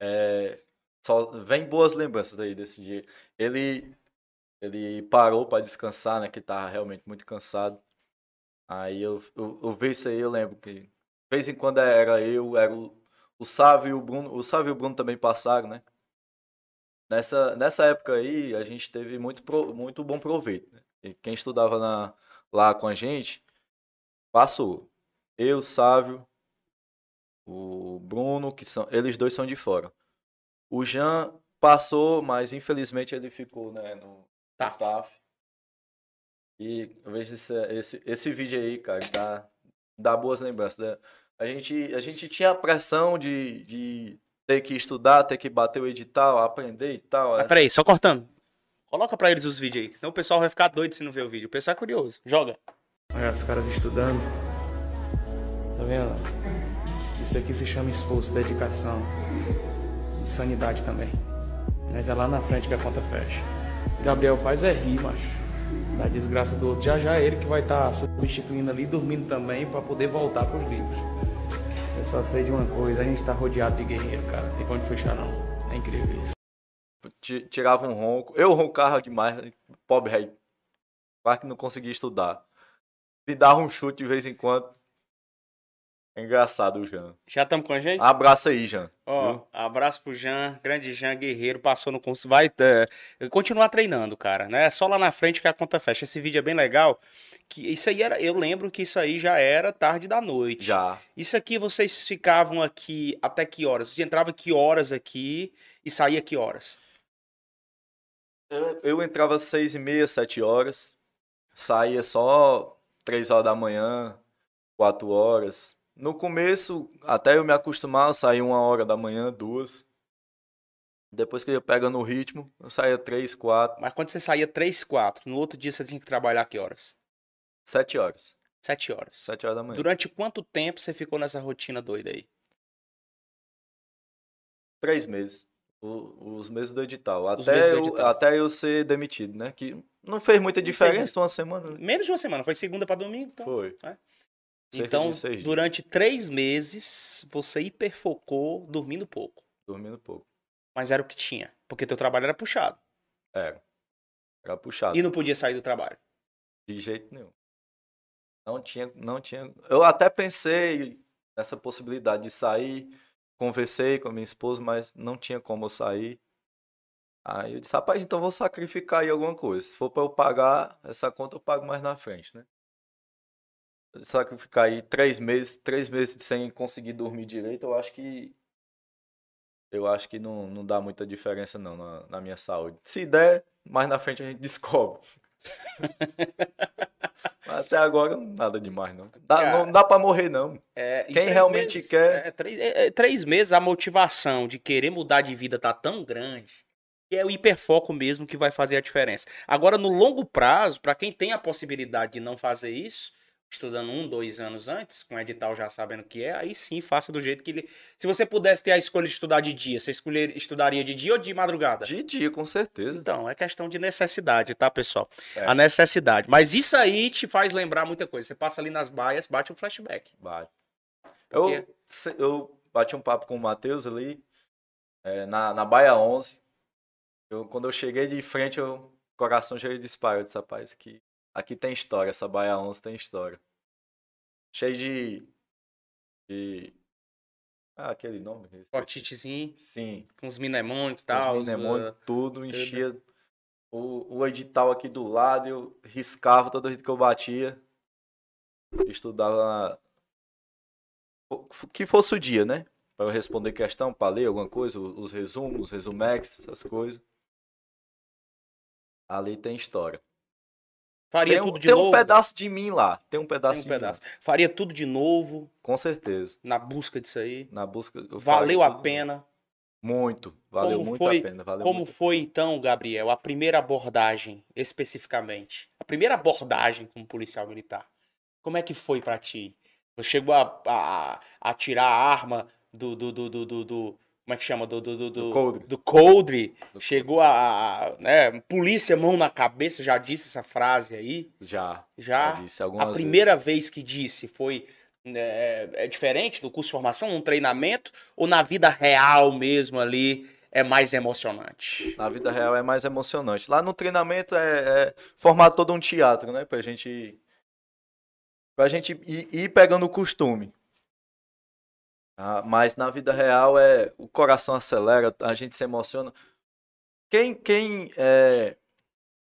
é, só vem boas lembranças aí desse dia. Ele ele parou para descansar, né, que tava realmente muito cansado. Aí eu, eu, eu vi isso aí, eu lembro que de vez em quando era eu, era o, o Sávio e o Bruno. O Sávio e o Bruno também passaram, né? Nessa, nessa época aí, a gente teve muito, pro- muito bom proveito. Né? E quem estudava na, lá com a gente, passou. Eu, Sávio, o Bruno, que são. Eles dois são de fora. O Jean passou, mas infelizmente ele ficou, né, no TAF. E eu vejo esse, esse, esse vídeo aí, cara, dá, dá boas lembranças. né? A, gente, a gente tinha a pressão de, de ter que estudar, ter que bater o edital, aprender e tal. Mas peraí, só cortando. Coloca pra eles os vídeos aí, senão o pessoal vai ficar doido se não ver o vídeo. O pessoal é curioso. Joga. Olha, os caras estudando. Tá vendo? Isso aqui se chama esforço, dedicação. E sanidade também. Mas é lá na frente que a conta fecha. Gabriel faz é rir, macho. Da desgraça do outro. Já já é ele que vai estar substituindo ali, dormindo também, pra poder voltar pros livros. Eu só sei de uma coisa, a gente tá rodeado de guerreiro, cara. Tem pra onde fechar não. É incrível isso. Ti- tirava um ronco. Eu roncava demais, pobre rei. Quase que não conseguia estudar. Me dava um chute de vez em quando. É engraçado o Jean. Já estamos com a gente? Abraço aí, Jean. Ó, viu? abraço pro Jean, grande Jean Guerreiro, passou no curso, vai é, continuar treinando, cara, né? É só lá na frente que a conta fecha. Esse vídeo é bem legal, que isso aí era, eu lembro que isso aí já era tarde da noite. Já. Isso aqui vocês ficavam aqui até que horas? Você entrava que horas aqui e saía que horas? Eu, eu entrava às seis e meia, sete horas. Saía só três horas da manhã, quatro horas. No começo, até eu me acostumar, eu saía uma hora da manhã, duas. Depois que eu ia pegando o ritmo, eu saía três, quatro, Mas quando você saía 3, 4, no outro dia você tinha que trabalhar que horas? sete horas. 7 horas. Sete horas da manhã. Durante quanto tempo você ficou nessa rotina doida aí? Três meses. O- os meses do edital. Os Até do eu, edital. até eu ser demitido, né? Que não fez muita diferença uma semana. né? Menos de uma semana, foi segunda pra domingo, então. Foi. é. Cerca Então, durante três meses, você hiperfocou dormindo pouco. Dormindo pouco. Mas era o que tinha. Porque teu trabalho era puxado. Era. Era puxado. E não podia sair do trabalho. De jeito nenhum. Não tinha, não tinha. Eu até pensei nessa possibilidade de sair, conversei com a minha esposa, mas não tinha como eu sair. Aí eu disse, rapaz, então vou sacrificar aí alguma coisa. Se for para eu pagar, essa conta eu pago mais na frente, né? Sacrificar aí três meses, três meses sem conseguir dormir direito, eu acho que. Eu acho que não, não dá muita diferença não na, na minha saúde. Se der, mais na frente a gente descobre. Mas até agora nada demais, não. Dá, Cara, não dá pra morrer, não. É, em Quem realmente meses- quer- é, três, é, é, três meses a motivação de querer mudar de vida tá tão grande que é o hiperfoco mesmo que vai fazer a diferença. Agora, no longo prazo, para quem tem a possibilidade de não fazer isso, estudando um, dois anos antes, com o edital já sabendo o que é, aí sim faça do jeito que ele. Se você pudesse ter a escolha de estudar de dia, você escolher, estudaria de dia ou de madrugada? De dia, com certeza. Então, é questão de necessidade, tá, pessoal? É. A necessidade. Mas isso aí te faz lembrar muita coisa. Você passa ali nas baias, bate um flashback. Bate. Porque- Eu, eu bati um papo com o Matheus ali, é, na, na Baia 11. Eu, quando eu cheguei de frente, o coração já disparou. Eu disse, rapaz, aqui, aqui tem história, essa Baia 11 tem história. Cheio de. de ah, aquele nome? Fortitezinho, Sim, com os mnemônicos e tal. os, mnemônicos, uh, tudo, enchia o, o edital aqui do lado, eu riscava toda vez que eu batia. Estudava o que fosse o dia, né? Para eu responder questão, para ler alguma coisa, os resumos, os resumex, essas coisas. Ali tem história. Faria Tem, um, tudo de tem um novo. pedaço de mim lá. Tem um Tem pedaço um de pedaço. mim. Faria tudo de novo, Com certeza. na busca disso aí. Na busca. eu Valeu a pena. Muito. Valeu Como muito foi- a pena. Valeu Como foi então, Gabriel, a primeira abordagem, especificamente? A primeira abordagem como policial militar. Como é que foi pra ti? Você chegou a, a, a tirar a arma do, do, do, do- do- como é que chama? Do, do, do, Do coldre. do coldre. Do Chegou a, a- né, polícia, mão na cabeça, já disse essa frase aí? Já. Já? Já disse algumas A vezes. primeira vez que disse foi é, é diferente do curso de formação, um treinamento, ou na vida real mesmo ali é mais emocionante? Na vida real é mais emocionante. Lá no treinamento é, é formar todo um teatro, né? Pra gente. pra gente ir, ir pegando o costume. Ah, mas na vida real é o coração acelera, a gente se emociona. Quem, quem é,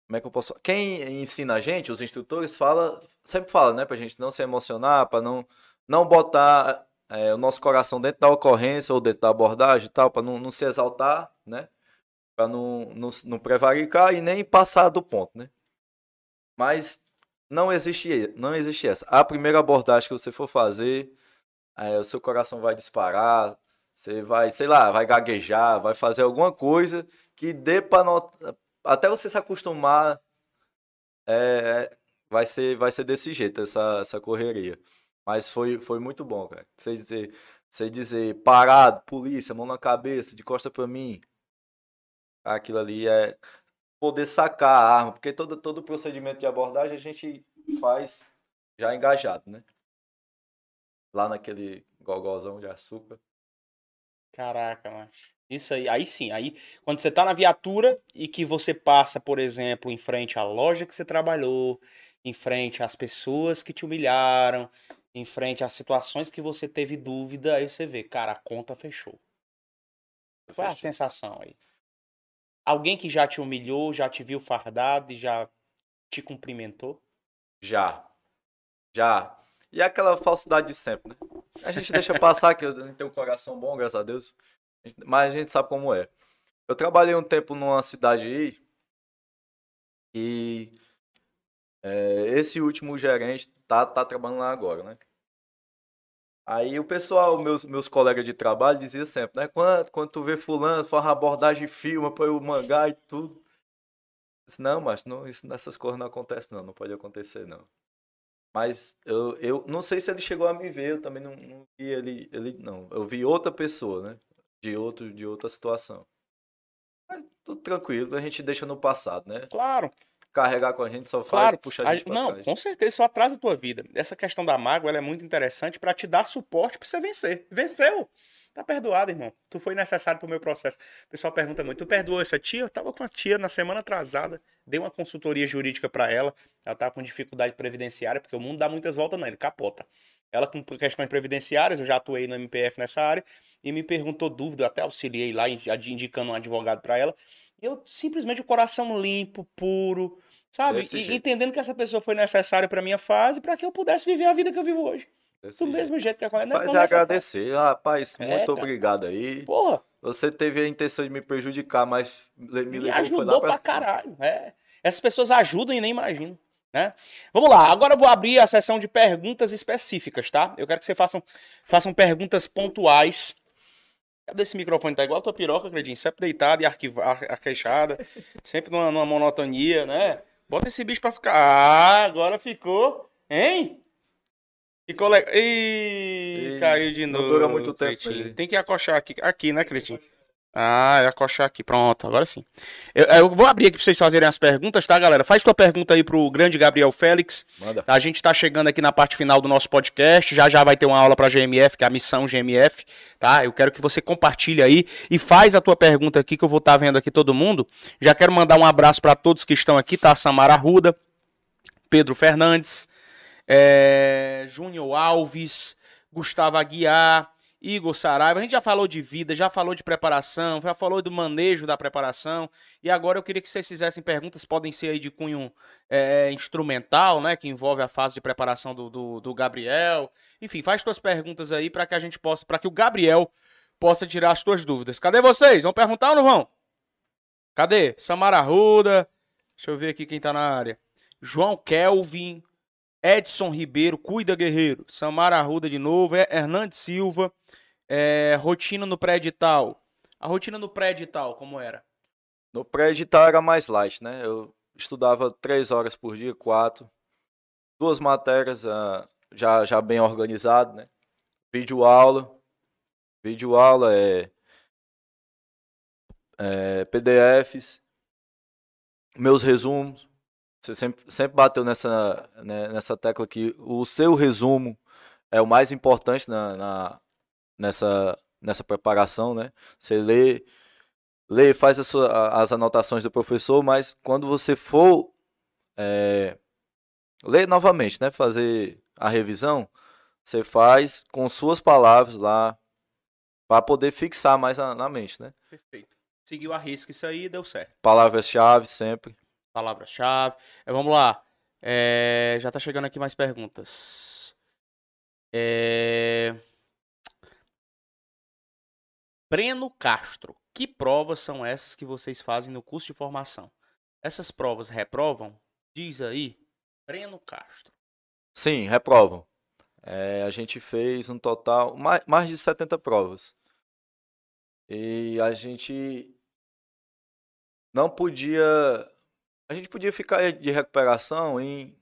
como é que eu posso? Quem ensina a gente, os instrutores, fala, sempre fala, né, pra gente não se emocionar, para não não botar é, o nosso coração dentro da ocorrência ou dentro da abordagem e tal, para não, não se exaltar, né? Para não, não, não prevaricar e nem passar do ponto, né? Mas não existe, não existe essa. A primeira abordagem que você for fazer, é, o seu coração vai disparar, você vai, sei lá, vai gaguejar, vai fazer alguma coisa que dê para até você se acostumar, é, vai ser, vai ser desse jeito essa, essa correria. Mas foi, foi muito bom, cara. Você dizer, você dizer parado, polícia, mão na cabeça, de costa para mim. Aquilo ali é poder sacar a arma, porque todo, todo procedimento de abordagem a gente faz já engajado, né? Lá naquele gogozão de açúcar. Caraca, mas isso aí, aí sim, aí quando você tá na viatura e que você passa, por exemplo, em frente à loja que você trabalhou, em frente às pessoas que te humilharam, em frente às situações que você teve dúvida, aí você vê, cara, a conta fechou. Qual é a sensação aí? Alguém que já te humilhou, já te viu fardado e já te cumprimentou? Já. Já. E aquela falsidade de sempre, né? A gente deixa passar que gente tem um coração bom, graças a Deus. Mas a gente sabe como é. Eu trabalhei um tempo numa cidade aí e é, esse último gerente tá, tá trabalhando lá agora, né? Aí o pessoal, meus, meus colegas de trabalho, dizia sempre, né? Quando, quando tu vê fulano, faz abordagem, filma, põe o mangá e tudo. Disse, não, mas não, isso, nessas coisas não acontece não, não pode acontecer não. Mas eu, eu não sei se ele chegou a me ver, eu também não, não vi ele, ele, não. Eu vi outra pessoa, né? De, outro, de outra situação. Mas tudo tranquilo, a gente deixa no passado, né? Claro carregar com a gente, só faz claro, puxar a gente Não, trás. com certeza, só atrasa a tua vida. Essa questão da mágoa é muito interessante para te dar suporte para você vencer. Venceu! Tá perdoado, irmão. Tu foi necessário pro meu processo. O pessoal pergunta muito: tu perdoou essa tia? Eu tava com a tia na semana atrasada, dei uma consultoria jurídica para ela. Ela tava com dificuldade previdenciária, porque o mundo dá muitas voltas, não, ele capota. Ela com questões previdenciárias, eu já atuei no MPF nessa área, e me perguntou dúvida, até auxiliei lá, indicando um advogado para ela. Eu simplesmente o coração limpo, puro, sabe? E, entendendo que essa pessoa foi necessária para minha fase para que eu pudesse viver a vida que eu vivo hoje. Desse Do jeito. mesmo jeito que acontece. Mas agradecer, rapaz, é, muito obrigado aí. Porra. Você teve a intenção de me prejudicar, mas me, me levou ajudou pra, pra caralho. É. Essas pessoas ajudam e nem imaginam. Né? Vamos lá, agora eu vou abrir a sessão de perguntas específicas, tá? Eu quero que vocês façam, façam perguntas pontuais Cadê esse microfone? Tá igual a tua piroca, Credinho. Sempre deitado e arqueixada. sempre numa, numa, monotonia, né? Bota esse bicho pra ficar. Ah, agora ficou. Hein? Ficou legal. Ih, caiu de novo. Não dura muito tempo. Tem que acochar aqui, aqui né, Cretinho? Ah, é acochar aqui. Pronto, agora sim. Eu, eu, vou abrir aqui pra vocês fazerem as perguntas, tá, galera? Faz tua pergunta aí pro grande Gabriel Félix. Manda. A gente tá chegando aqui na parte final do nosso podcast. Já já vai ter uma aula pra GMF, que é a missão GMF, tá? Eu quero que você compartilhe aí e faz a tua pergunta aqui, que eu vou estar tá vendo aqui todo mundo. Já quero mandar um abraço para todos que estão aqui, tá? Samara Ruda, Pedro Fernandes, é... Júnior Alves, Gustavo Aguiar. Igor Saraiva. A gente já falou de vida, já falou de preparação, já falou do manejo da preparação. E agora eu queria que vocês fizessem perguntas, podem ser aí de cunho é, instrumental, né? Que envolve a fase de preparação do, do, do Gabriel. Enfim, faz suas perguntas aí para que a gente possa, para que o Gabriel possa tirar as suas dúvidas. Cadê vocês? Vão perguntar ou não vão? Cadê? Samara Ruda. Deixa eu ver aqui quem tá na área. João Kelvin. Edson Ribeiro, cuida guerreiro. Samara Arruda de novo. Hernandes Silva. É, rotina no pré-edital. A rotina no pré-edital, como era? No pré-edital era mais light, né? Eu estudava três horas por dia, quatro. Duas matérias uh, já, já bem organizado, né? Vídeo aula. Vídeo aula é, é PDFs. Meus resumos. Você sempre, sempre bateu nessa, né, nessa tecla que o seu resumo é o mais importante na, na nessa, nessa preparação, né? Você lê, lê faz as, sua, as anotações do professor, mas quando você for é, ler novamente, né? Fazer a revisão, você faz com suas palavras lá, para poder fixar mais na, na mente, né? Perfeito. Seguiu a risca isso aí e deu certo. Palavras-chave sempre. Palavra-chave. É, vamos lá. É, já tá chegando aqui mais perguntas. É... Breno Castro. Que provas são essas que vocês fazem no curso de formação? Essas provas reprovam? Diz aí. Breno Castro. Sim, reprovam. É, a gente fez um total, mais, mais de 70 provas. E a gente não podia. A gente podia ficar de recuperação em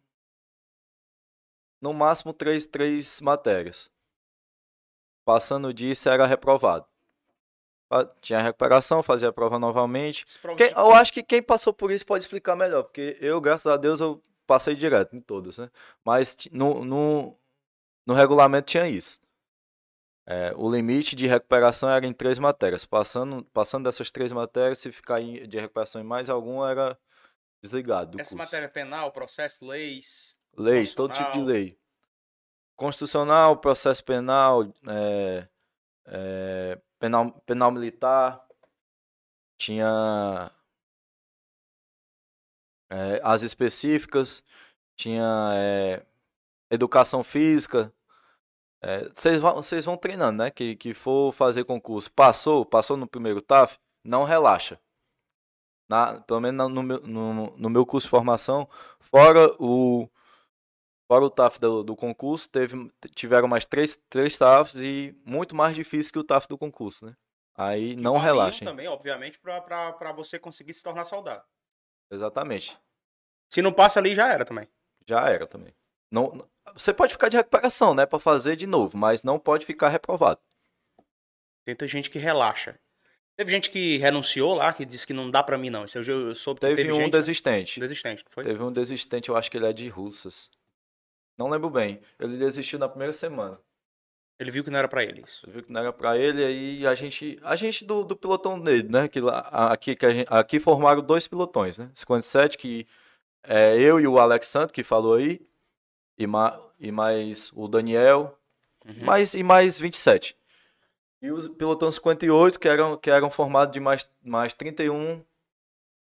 no máximo três, três matérias. Passando disso era reprovado. Tinha recuperação, fazia a prova novamente. Quem, eu acho que quem passou por isso pode explicar melhor, porque eu, graças a Deus, eu passei direto em todos, né? Mas no, no, no regulamento tinha isso. É, o limite de recuperação era em três matérias. Passando, passando dessas três matérias, se ficar de recuperação em mais alguma, era desligado. Essa curso. matéria penal, processo, leis. Leis, todo tipo de lei. Constitucional, processo penal, é, é, penal, penal militar, tinha é, as específicas, tinha é, educação física. Vocês é, vão, vocês vão treinando, né? Que, que for fazer concurso, passou, passou no primeiro TAF, não relaxa. Na, pelo menos no meu, no, no meu curso de formação, fora o, fora o TAF do, do, concurso, teve, tiveram mais três, três TAFs e muito mais difícil que o TAF do concurso, né? Aí que não relaxem. também, obviamente, para você conseguir se tornar soldado. Exatamente. Se não passa ali, já era também. Já era também. Não, você pode ficar de recuperação, né, para fazer de novo, mas não pode ficar reprovado. Tem muita gente que relaxa. Teve gente que renunciou lá, que disse que não dá para mim não. Isso eu, eu soube teve, teve um gente... desistente. Desistente, foi? Teve um desistente, eu acho que ele é de Russas. Não lembro bem. Ele desistiu na primeira semana. Ele viu que não era para ele isso. Ele viu que não era para ele, aí a gente, a gente do, do pilotão dele, né, que lá, aqui que gente, aqui formaram dois pilotões, né? 57 que é eu e o Alex Santos que falou aí e, ma, e mais o Daniel, uhum. mais, e mais 27. E os pilotão 58, que eram, que eram formados de mais, mais 31,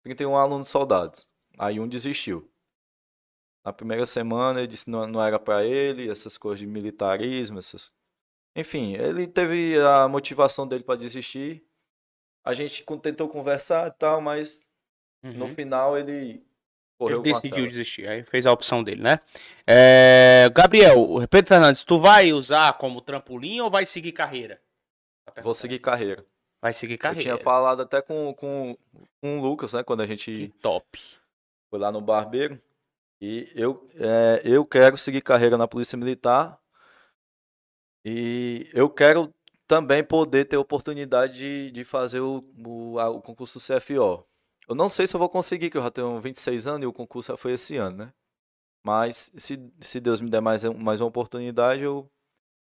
31 alunos soldados. Aí um desistiu. Na primeira semana ele disse que não, não era para ele, essas coisas de militarismo, essas... Enfim, ele teve a motivação dele para desistir. A gente tentou conversar e tal, mas uhum. no final ele ele decidiu desistir, aí fez a opção dele, né? É... Gabriel, Pedro Fernandes, tu vai usar como trampolim ou vai seguir carreira? Vou seguir carreira. Vai seguir carreira. Eu tinha falado até com, com, com o Lucas, né? Quando a gente. Que top. Foi lá no barbeiro. E eu, é, eu quero seguir carreira na Polícia Militar. E eu quero também poder ter oportunidade de, de fazer o, o, o concurso CFO. Eu não sei se eu vou conseguir, que eu já tenho 26 anos e o concurso já foi esse ano, né? Mas se, se Deus me der mais, mais uma oportunidade, eu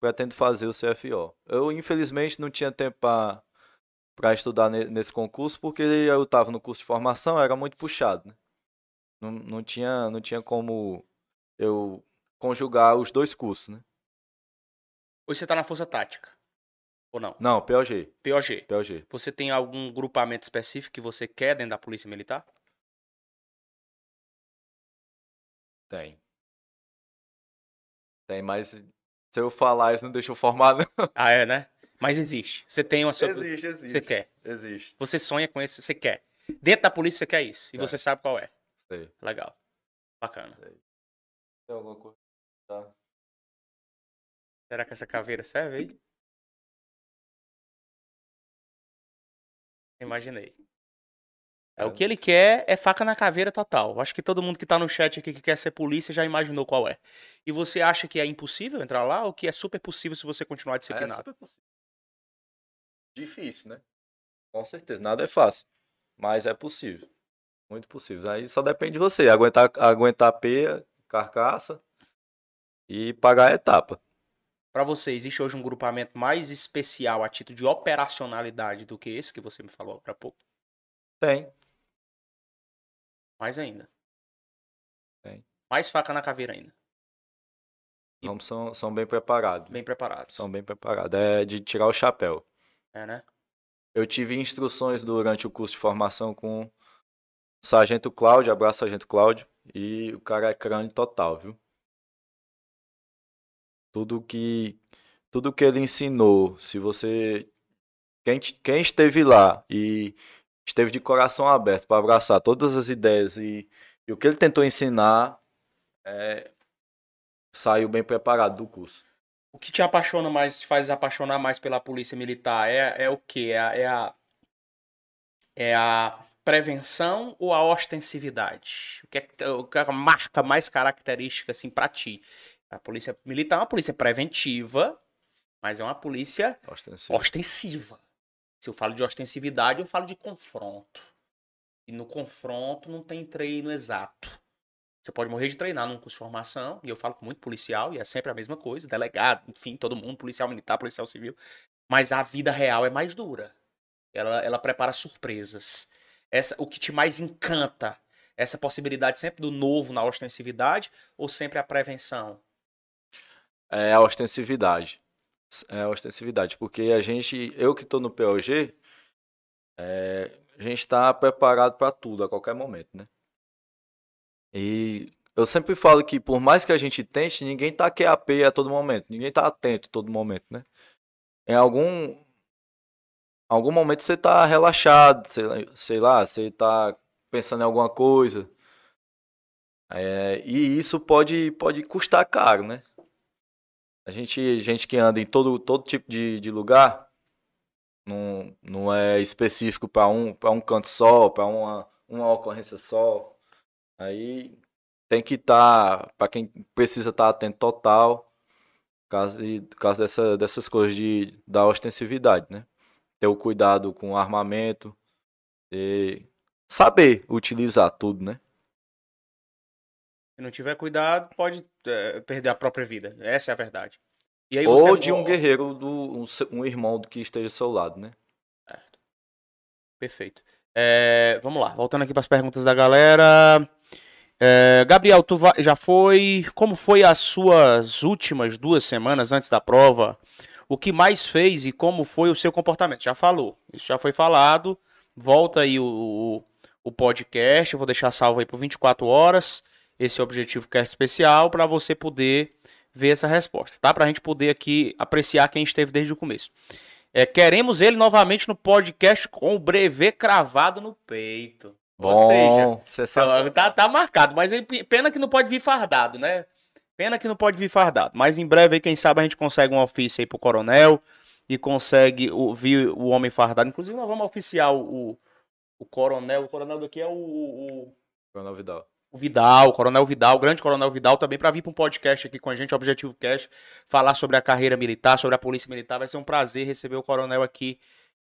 pretendo fazer o CFO. Eu, infelizmente, não tinha tempo para estudar nesse concurso, porque eu estava no curso de formação, era muito puxado, né? Não, não, tinha, não tinha como eu conjugar os dois cursos, né? Hoje você está na Força Tática. Ou não? Não, POG. POG. POG. Você tem algum grupamento específico que você quer dentro da Polícia Militar? Tem. Tem, mas se eu falar isso não deixa eu formar, não. Ah, é, né? Mas existe. Você tem uma sua. Existe, existe. Você quer. Existe. Você sonha com esse. Você quer. Dentro da polícia você quer isso. E é. você sabe qual é. Sei. Legal. Bacana. Sei. Tem alguma coisa? Tá. Será que essa caveira serve aí? Imaginei. É, o que ele quer é faca na caveira total. Acho que todo mundo que tá no chat aqui que quer ser polícia já imaginou qual é. E você acha que é impossível entrar lá ou que é super possível se você continuar disciplinado? É super possível. Difícil, né? Com certeza. Nada é fácil. Mas é possível. Muito possível. Aí só depende de você. Aguentar, aguentar a peia, carcaça e pagar a etapa. Para você, existe hoje um grupamento mais especial a título de operacionalidade do que esse que você me falou há pouco? Tem. Mais ainda. Tem. Mais faca na caveira ainda. Os homens são, são bem preparados. Bem preparados. São bem preparados. É de tirar o chapéu. É, né? Eu tive instruções durante o curso de formação com o Sargento Cláudio, abraço Sargento Cláudio, e o cara é crânio total, viu? Tudo que tudo que ele ensinou, se você quem, quem esteve lá e esteve de coração aberto para abraçar todas as ideias e, e, o que ele tentou ensinar, é, saiu bem preparado do curso. O que te apaixona mais, te faz apaixonar mais pela polícia militar é, é o que? É, a, é a, é a prevenção ou a ostensividade? O que é, o que é a marca mais característica assim para ti? A polícia militar é uma polícia preventiva, mas é uma polícia ostensiva. ostensiva. Se eu falo de ostensividade, eu falo de confronto. E no confronto não tem treino exato. Você pode morrer de treinar num curso de formação, e eu falo com muito policial, e é sempre a mesma coisa, delegado, enfim, todo mundo, policial militar, policial civil. Mas a vida real é mais dura. Ela, ela prepara surpresas. Essa, o que te mais encanta, essa possibilidade sempre do novo na ostensividade ou sempre a prevenção? É a ostensividade. É ostensividade, porque a gente, eu que estou no POG, é, a gente está preparado para tudo a qualquer momento, né? E eu sempre falo que por mais que a gente tente, ninguém tá QAP a todo momento, ninguém tá atento a todo momento, né? Em algum algum momento você tá relaxado, sei, sei lá, você tá pensando em alguma coisa. É, e isso pode, pode custar caro, né? A gente, gente que anda em todo, todo tipo de, de lugar, não, não é específico para um, um canto só, para uma, uma ocorrência só. Aí tem que estar, tá, para quem precisa estar tá atento total, caso, caso dessa, dessas coisas de, da ostensividade, né? Ter o cuidado com o armamento, saber utilizar tudo, né? Se não tiver cuidado, pode é, perder a própria vida. Essa é a verdade. Ou de um guerreiro, do, um, um, irmão do que esteja ao seu lado, né? Certo. Perfeito. É, vamos lá, voltando aqui para as perguntas da galera. É, Gabriel, tu já foi. Como foi as suas últimas duas semanas antes da prova? O que mais fez e como foi o seu comportamento? Já falou, isso já foi falado. Volta aí o, o, o podcast, eu vou deixar salvo aí por 24 horas. Esse é o objetivo cast especial para você poder ver essa resposta, tá? Para a gente poder aqui apreciar quem esteve desde o começo. É, queremos ele novamente no podcast com o brevet cravado no peito. Bom, Ou seja, tá, tá marcado, mas pena que não pode vir fardado, né? Pena que não pode vir fardado. Mas em breve, aí, quem sabe, a gente consegue um ofício aí pro coronel e consegue ouvir o homem fardado. Inclusive, nós vamos oficiar o, o coronel. O coronel daqui é o. o... Coronel Vidal. O Vidal, o Coronel Vidal, o grande Coronel Vidal, também para vir para um podcast aqui com a gente, Objetivo Cash, falar sobre a carreira militar, sobre a polícia militar. Vai ser um prazer receber o Coronel aqui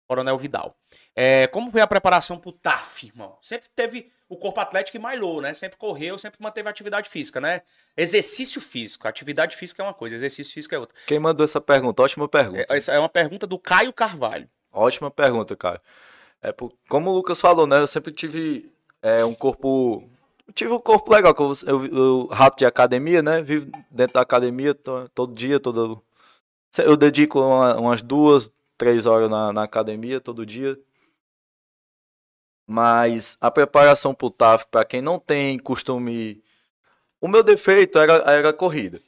Coronel Vidal. É, como foi a preparação pro TAF, irmão? Sempre teve o corpo atlético e malhou, né? Sempre correu, sempre manteve atividade física, né? Exercício físico. Atividade física é uma coisa, exercício físico é outra. Quem mandou essa pergunta? Ótima pergunta. É, essa é uma pergunta do Caio Carvalho. Ótima pergunta, Caio. É, como o Lucas falou, né? Eu sempre tive é, um corpo. Tive um corpo legal, eu, eu, eu, rato de academia, né? Vivo dentro da academia todo dia, todo. Eu dedico uma, umas duas, três horas na, na academia todo dia. Mas a preparação para o TAF, para quem não tem costume. O meu defeito era, era a corrida.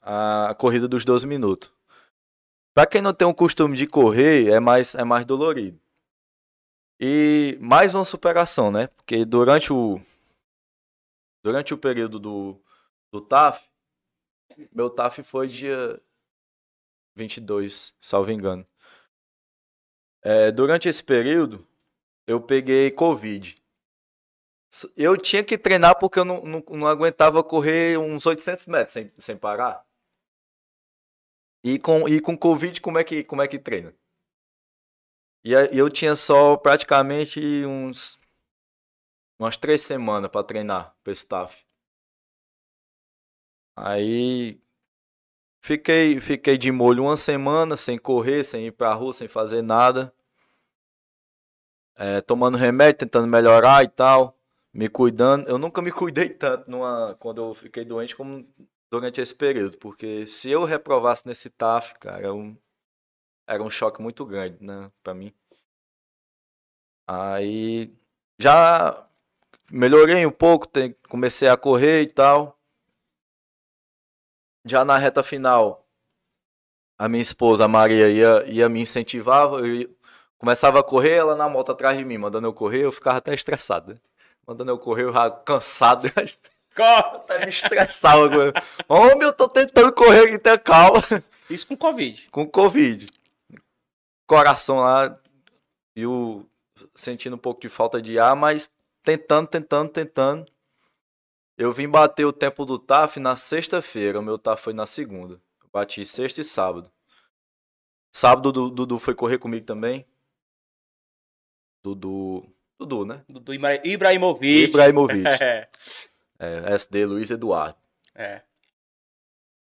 A corrida dos 12 minutos. Para quem não tem o costume de correr, é mais, é mais dolorido. E mais uma superação, né? Porque durante o. Durante o período do, do TAF, meu TAF foi dia 22, salvo engano. É, durante esse período, eu peguei Covid. Eu tinha que treinar porque eu não, não, não aguentava correr uns 800 metros sem, sem parar. E com, e com Covid, como é que, como é que treina? E eu tinha só praticamente uns umas três semanas para treinar para staff. Aí Fiquei, fiquei de molho uma semana, sem correr, sem ir pra rua, sem fazer nada. É, tomando remédio, tentando melhorar e tal. Me cuidando. Eu nunca me cuidei tanto numa, quando eu fiquei doente como durante esse período, porque se eu reprovasse nesse TAF, cara, era um, era um choque muito grande, né, para mim. Aí já melhorei um pouco, tem, comecei a correr e tal. Já na reta final, a minha esposa, a Maria, ia, ia me incentivava. Eu começava a correr, ela na moto atrás de mim, mandando eu correr, eu ficava até estressado. Né? Mandando eu correr, eu já cansado. Corre, me estressava. Homem, eu tô tentando correr tenha calma. Isso com Covid. Com Covid. Coração lá e o sentindo um pouco de falta de ar, mas tentando, tentando, tentando. Eu vim bater o tempo do TAF na sexta-feira, o meu TAF foi na segunda. bati sexta e sábado. Sábado o Dudu foi correr comigo também. Dudu. Dudu, né? Dudu Ibrahimovic. Ibrahimovic. é, SD Luiz Eduardo. É.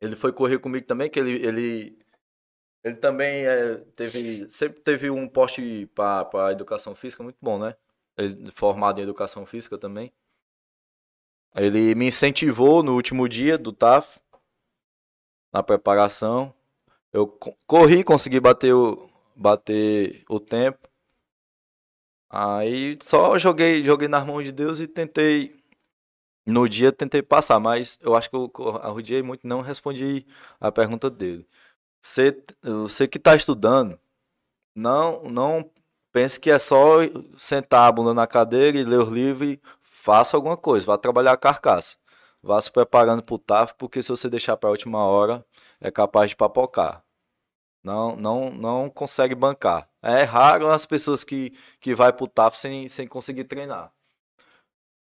Ele foi correr comigo também, que ele, ele, ele também é, teve, sempre teve um poste para educação física muito bom, né? Ele, formado em educação física também. Ele me incentivou no último dia do TAF, na preparação. Eu corri, consegui bater o, bater o tempo. Aí só joguei, joguei nas mãos de Deus e tentei. No dia tentei passar, mas eu acho que eu arrudiei muito, não respondi a pergunta dele. Você, você que está estudando, não, não pense que é só sentar a bunda na cadeira e ler os livros e faça alguma coisa, vá trabalhar a carcaça. Vá se preparando para o TAF, porque se você deixar para a última hora, é capaz de papocar. Não, não, não consegue bancar. É raro as pessoas que, que vai para o TAF sem, sem conseguir treinar.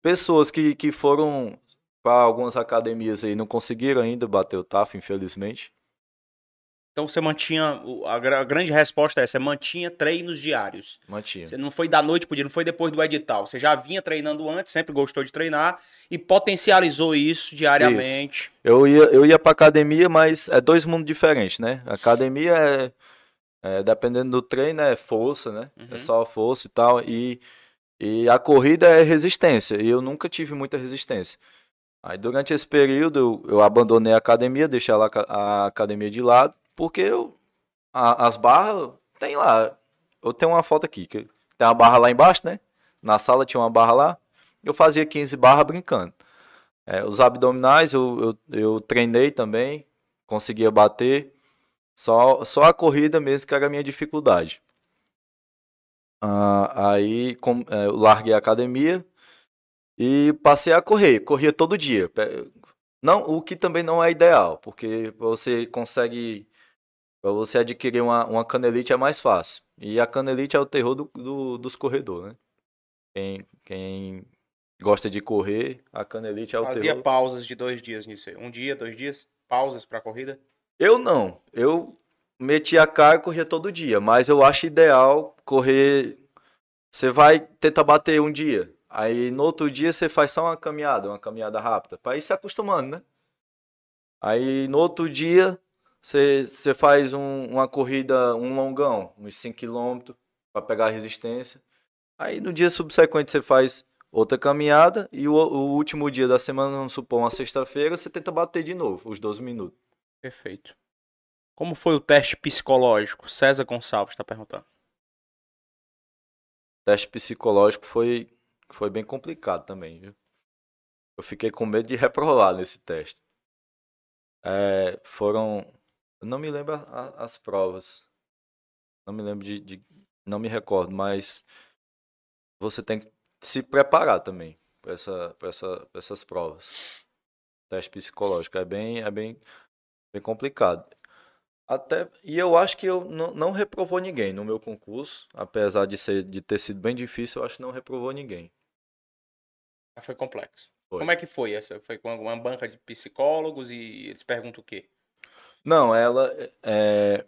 Pessoas que, que foram para algumas academias aí não conseguiram ainda bater o TAF, infelizmente. Então você mantinha. A, grande resposta é: você mantinha treinos diários. Mantinha. Você não foi da noite pro dia, não foi depois do edital. Você já vinha treinando antes, sempre gostou de treinar e potencializou isso diariamente. Isso. Eu ia, eu ia pra academia, mas é dois mundos diferentes, né? A academia é, é dependendo do treino, é força, né? É uhum. É só força e tal. E, e a corrida é resistência. E eu nunca tive muita resistência. Aí durante esse período eu, eu abandonei a academia, deixei a, a academia de lado porque eu, a, as barras, tem lá. Eu tenho uma foto aqui, que tem uma barra lá embaixo, né? Na sala tinha uma barra lá. Eu fazia 15 barras brincando. É, os abdominais eu, eu, eu treinei também, conseguia bater. Só, só a corrida mesmo que era a minha dificuldade. Ah, aí com, é, eu larguei a academia e passei a correr. Corria todo dia. Não, o que também não é ideal, porque você consegue para você adquirir uma, uma canelite é mais fácil. E a canelite é o terror do, do, dos corredores, né? Quem, quem gosta de correr, a canelite é o Fazia terror. Fazia pausas de dois dias nisso aí. Um dia, dois dias? Pausas para corrida? Eu não. Eu metia a cara e corria todo dia. Mas eu acho ideal correr. Você vai tentar bater um dia. Aí no outro dia você faz só uma caminhada, uma caminhada rápida. Para ir se acostumando, né? Aí no outro dia você faz um, uma corrida, um longão, uns 5 km para pegar a resistência. Aí no dia subsequente você faz outra caminhada e o, o último dia da semana, vamos supor, uma sexta-feira, você tenta bater de novo, os 12 minutos. Perfeito. Como foi o teste psicológico? César Gonçalves está perguntando. O teste psicológico foi, foi bem complicado também, viu? Eu fiquei com medo de reprovar nesse teste. É, foram eu não me lembro a, as provas. Não me lembro de, de, Não me recordo, mas você tem que se preparar também para essa, essa, essas provas. Teste psicológico é bem, é bem, bem complicado. Até, e eu acho que eu não, não reprovou ninguém no meu concurso, apesar de, ser, de ter sido bem difícil, eu acho que não reprovou ninguém. Foi complexo. Foi. Como é que foi essa? Foi com uma banca de psicólogos e eles perguntam o quê? Não, ela é,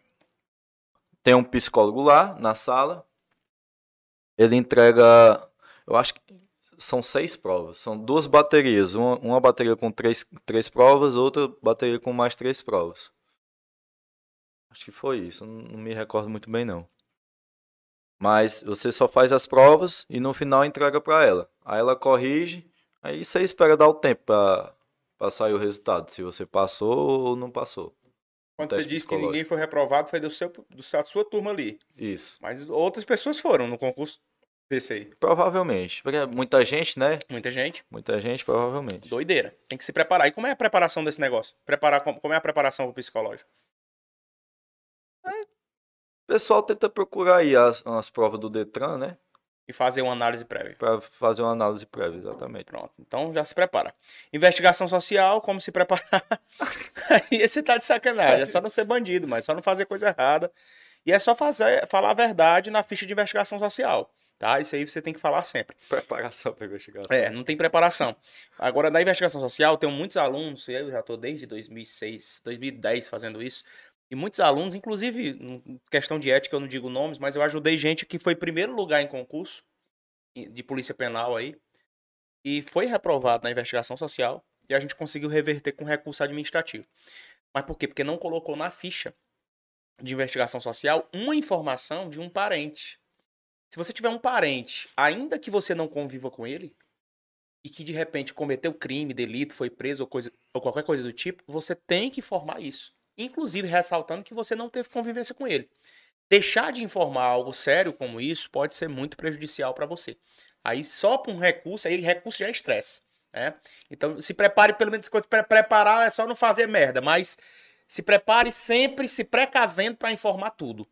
tem um psicólogo lá na sala. Ele entrega, eu acho que são seis provas. São duas baterias. Uma, uma bateria com três, três provas, outra bateria com mais três provas. Acho que foi isso. Não, me recordo muito bem, não. Mas você só faz as provas e no final entrega para ela. Aí ela corrige. Aí você espera dar o tempo para sair o resultado, se você passou ou não passou. Quando você disse que ninguém foi reprovado, foi do seu, do, da sua turma ali. Isso. Mas outras pessoas foram no concurso desse aí. Provavelmente. Porque muita gente, né? Muita gente. Muita gente, provavelmente. Doideira. Tem que se preparar. E como é a preparação desse negócio? Preparar, como é a preparação pro psicológico? O pessoal tenta procurar aí as, as provas do Detran, né? E fazer uma análise prévia. Para fazer uma análise prévia, exatamente. Pronto. Então já se prepara. Investigação social, como se preparar. Aí você tá de sacanagem. É só não ser bandido, mas só não fazer coisa errada. E é só fazer, falar a verdade na ficha de investigação social. Tá? Isso aí você tem que falar sempre. Preparação para investigação. É, não tem preparação. Agora, na investigação social, tenho muitos alunos, eu já estou desde 2006, 2010 fazendo isso, e muitos alunos, inclusive, questão de ética, eu não digo nomes, mas eu ajudei gente que foi primeiro lugar em concurso de polícia penal aí, e foi reprovado na investigação social, e a gente conseguiu reverter com recurso administrativo. Mas por quê? Porque não colocou na ficha de investigação social uma informação de um parente. Se você tiver um parente, ainda que você não conviva com ele, e que de repente cometeu crime, delito, foi preso ou, coisa, ou qualquer coisa do tipo, você tem que informar isso. Inclusive ressaltando que você não teve convivência com ele. Deixar de informar algo sério como isso pode ser muito prejudicial para você. Aí só para um recurso, aí recurso já é estresse. Né? Então se prepare, pelo menos quando pre- preparar é só não fazer merda, mas se prepare sempre se precavendo para informar tudo.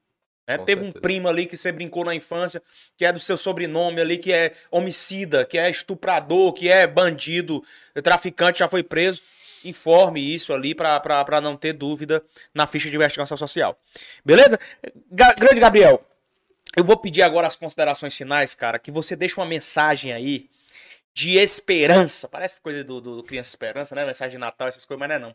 né? Teve um certeza. primo ali que você brincou na infância, que é do seu sobrenome ali, que é homicida, que é estuprador, que é bandido, traficante, já foi preso. Informe isso ali para não ter dúvida na ficha de investigação social. Beleza? Ga- grande Gabriel, eu vou pedir agora as considerações finais, cara, que você deixe uma mensagem aí de esperança. Parece coisa do, do, do Criança Esperança, né? Mensagem de Natal, essas coisas, mas não é não.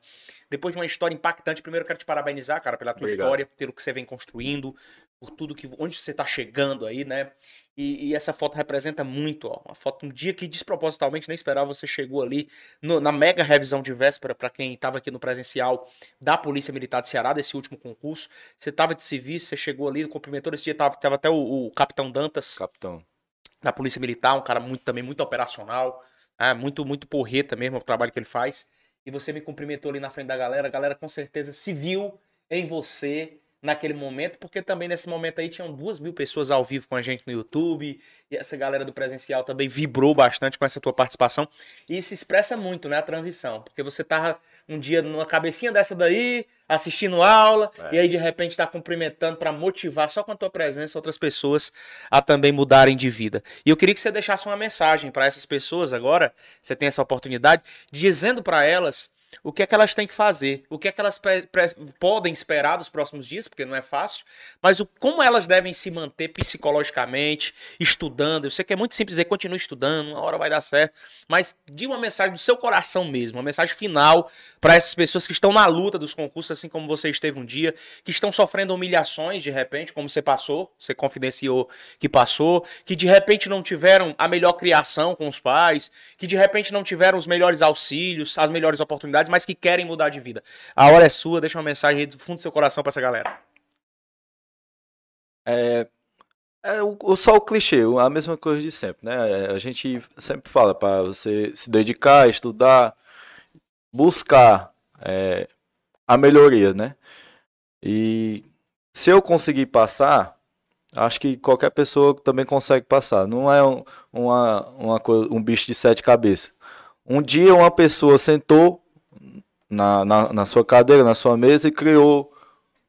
Depois de uma história impactante, primeiro eu quero te parabenizar, cara, pela tua Obrigado. história, pelo que você vem construindo, por tudo que. onde você tá chegando aí, né? E, e essa foto representa muito, ó. Uma foto, um dia que despropositalmente nem esperava, você chegou ali no- na mega revisão de véspera, para quem estava aqui no presencial da Polícia Militar de Ceará, desse último concurso. Você tava de serviço, você chegou ali, cumprimentou. Esse dia tava, tava até o, o Capitão Dantas Capitão. Da Polícia Militar, um cara muito também muito operacional, né, muito muito porreta mesmo o trabalho que ele faz. E você me cumprimentou ali na frente da galera, a galera com certeza se viu em você naquele momento, porque também nesse momento aí tinham duas mil pessoas ao vivo com a gente no YouTube, e essa galera do presencial também vibrou bastante com essa tua participação, e isso expressa muito, né, a transição, porque você tava um dia numa cabecinha dessa daí, assistindo aula, É. e aí de repente tá cumprimentando pra motivar só com a tua presença outras pessoas a também mudarem de vida. E eu queria que você deixasse uma mensagem para essas pessoas agora, você tem essa oportunidade, dizendo para elas o que é que elas têm que fazer, o que é que elas podem esperar dos próximos dias, porque não é fácil, mas o, como elas devem se manter psicologicamente, estudando. Eu sei que é muito simples dizer, continue estudando, uma hora vai dar certo, mas de uma mensagem do seu coração mesmo, uma mensagem final para essas pessoas que estão na luta dos concursos, assim como você esteve um dia, que estão sofrendo humilhações de repente, como você passou, você confidenciou que passou, que de repente não tiveram a melhor criação com os pais, que de repente não tiveram os melhores auxílios, as melhores oportunidades, mas que querem mudar de vida. A hora é sua, deixa uma mensagem aí do fundo do seu coração para essa galera. É, é o, o- só o clichê, a mesma coisa de sempre, né? É, A gente sempre fala para você se dedicar, estudar, buscar é, a melhoria, né? E se eu conseguir passar, acho que qualquer pessoa também consegue passar. Não é um, uma, uma, um bicho de sete cabeças. Um dia uma pessoa sentou na, na, na sua cadeira, na sua mesa e criou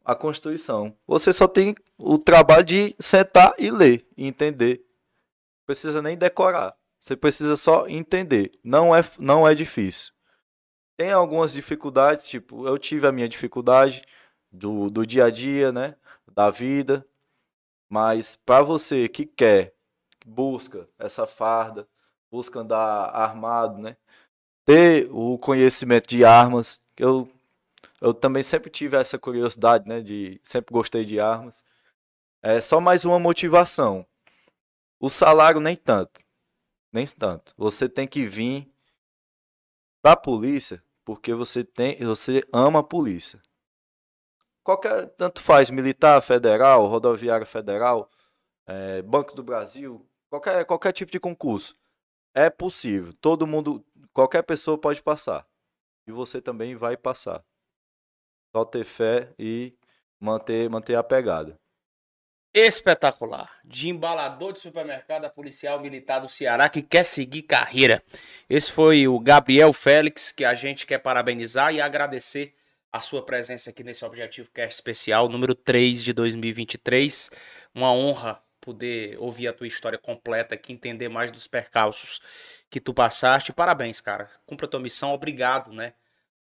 a Constituição. Você só tem o trabalho de sentar e ler e entender. Não precisa nem decorar. Você precisa só entender. Não é, não é difícil. Tem algumas dificuldades, tipo, eu tive a minha dificuldade do, do dia a dia, né? Da vida. Mas para você que quer, que busca essa farda, busca andar armado, né? Ter o conhecimento de armas, eu eu também sempre tive essa curiosidade, né? De sempre gostei de armas. É só mais uma motivação. O salário nem tanto, nem tanto. Você tem que vir para a polícia porque você tem, você ama a polícia. Qualquer tanto faz militar, federal, rodoviária federal, é, Banco do Brasil, qualquer qualquer tipo de concurso. É possível. Todo mundo, qualquer pessoa pode passar. e você também vai passar. Só ter fé e manter, manter a pegada. Espetacular. De embalador de supermercado a policial militar do Ceará que quer seguir carreira. Esse foi o Gabriel Félix, que a gente quer parabenizar e agradecer a sua presença aqui nesse Objetivo Cast especial, número 3 de 2023. Uma honra poder ouvir a tua história completa aqui, entender mais dos percalços que tu passaste. Parabéns, cara. Cumpra a tua missão. Obrigado, né?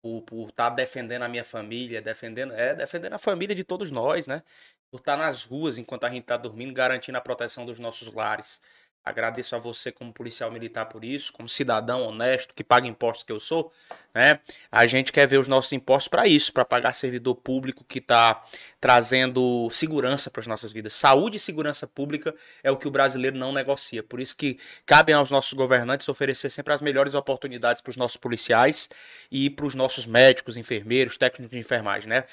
Por estar tá defendendo a minha família, defendendo, é, defendendo a família de todos nós, né? Por estar tá nas ruas enquanto a gente está dormindo, garantindo a proteção dos nossos lares. Agradeço a você como policial militar por isso, como cidadão honesto que paga impostos que eu sou, né? A gente quer ver os nossos impostos para isso, para pagar servidor público que está trazendo segurança para as nossas vidas. Saúde e segurança pública é o que o brasileiro não negocia. Por isso que cabe aos nossos governantes oferecer sempre as melhores oportunidades para os nossos policiais e para os nossos médicos, enfermeiros, técnicos de enfermagem, né?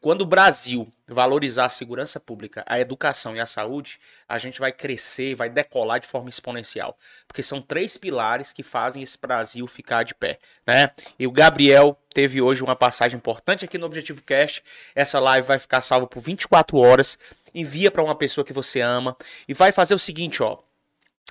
Quando o Brasil valorizar a segurança pública, a educação e a saúde, a gente vai crescer, vai decolar de forma exponencial, porque são três pilares que fazem esse Brasil ficar de pé, né? E o Gabriel teve hoje uma passagem importante aqui no Objetivo Cast. Essa live vai ficar salva por 24 horas. Envia para uma pessoa que você ama e vai fazer o seguinte, ó.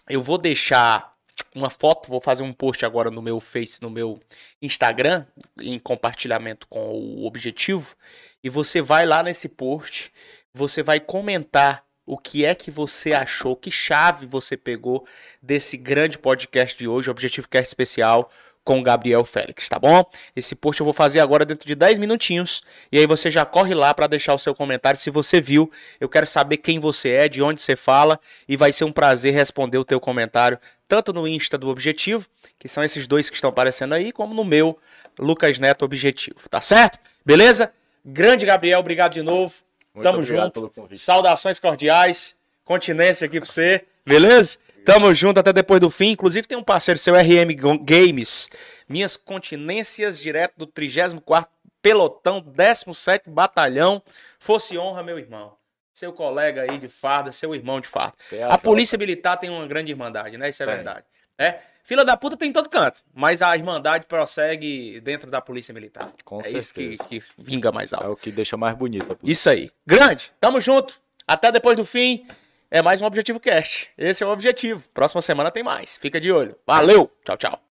Eu vou deixar uma foto, vou fazer um post agora no meu Face, no meu Instagram, em compartilhamento com o Objetivo, e você vai lá nesse post, você vai comentar o que é que você achou, que chave você pegou desse grande podcast de hoje, Objetivo Cast Especial, com o Gabriel Félix, tá bom? Esse post eu vou fazer agora dentro de 10 minutinhos e aí você já corre lá para deixar o seu comentário se você viu. Eu quero saber quem você é, de onde você fala e vai ser um prazer responder o teu comentário tanto no Insta do Objetivo, que são esses dois que estão aparecendo aí, como no meu Lucas Neto Objetivo, tá certo? Beleza? Grande Gabriel, obrigado de novo. Muito Tamo junto. Saudações cordiais. Continência aqui pra você. Beleza? Tamo junto até depois do fim. Inclusive tem um parceiro seu, RM Games. Minhas continências direto do 34 Pelotão, 17 Batalhão. Fosse honra, meu irmão. Seu colega aí de farda, seu irmão de farda. A Polícia Militar tem uma grande irmandade, né? Isso é tem. verdade. É. Fila da puta tem em todo canto, mas a irmandade prossegue dentro da Polícia Militar. Com é certeza. isso que, que vinga mais alto. É o que deixa mais bonita. Isso aí. Grande. Tamo junto. Até depois do fim é mais um Objetivo Cast. Esse é o objetivo. Próxima semana tem mais. Fica de olho. Valeu. Tchau, tchau.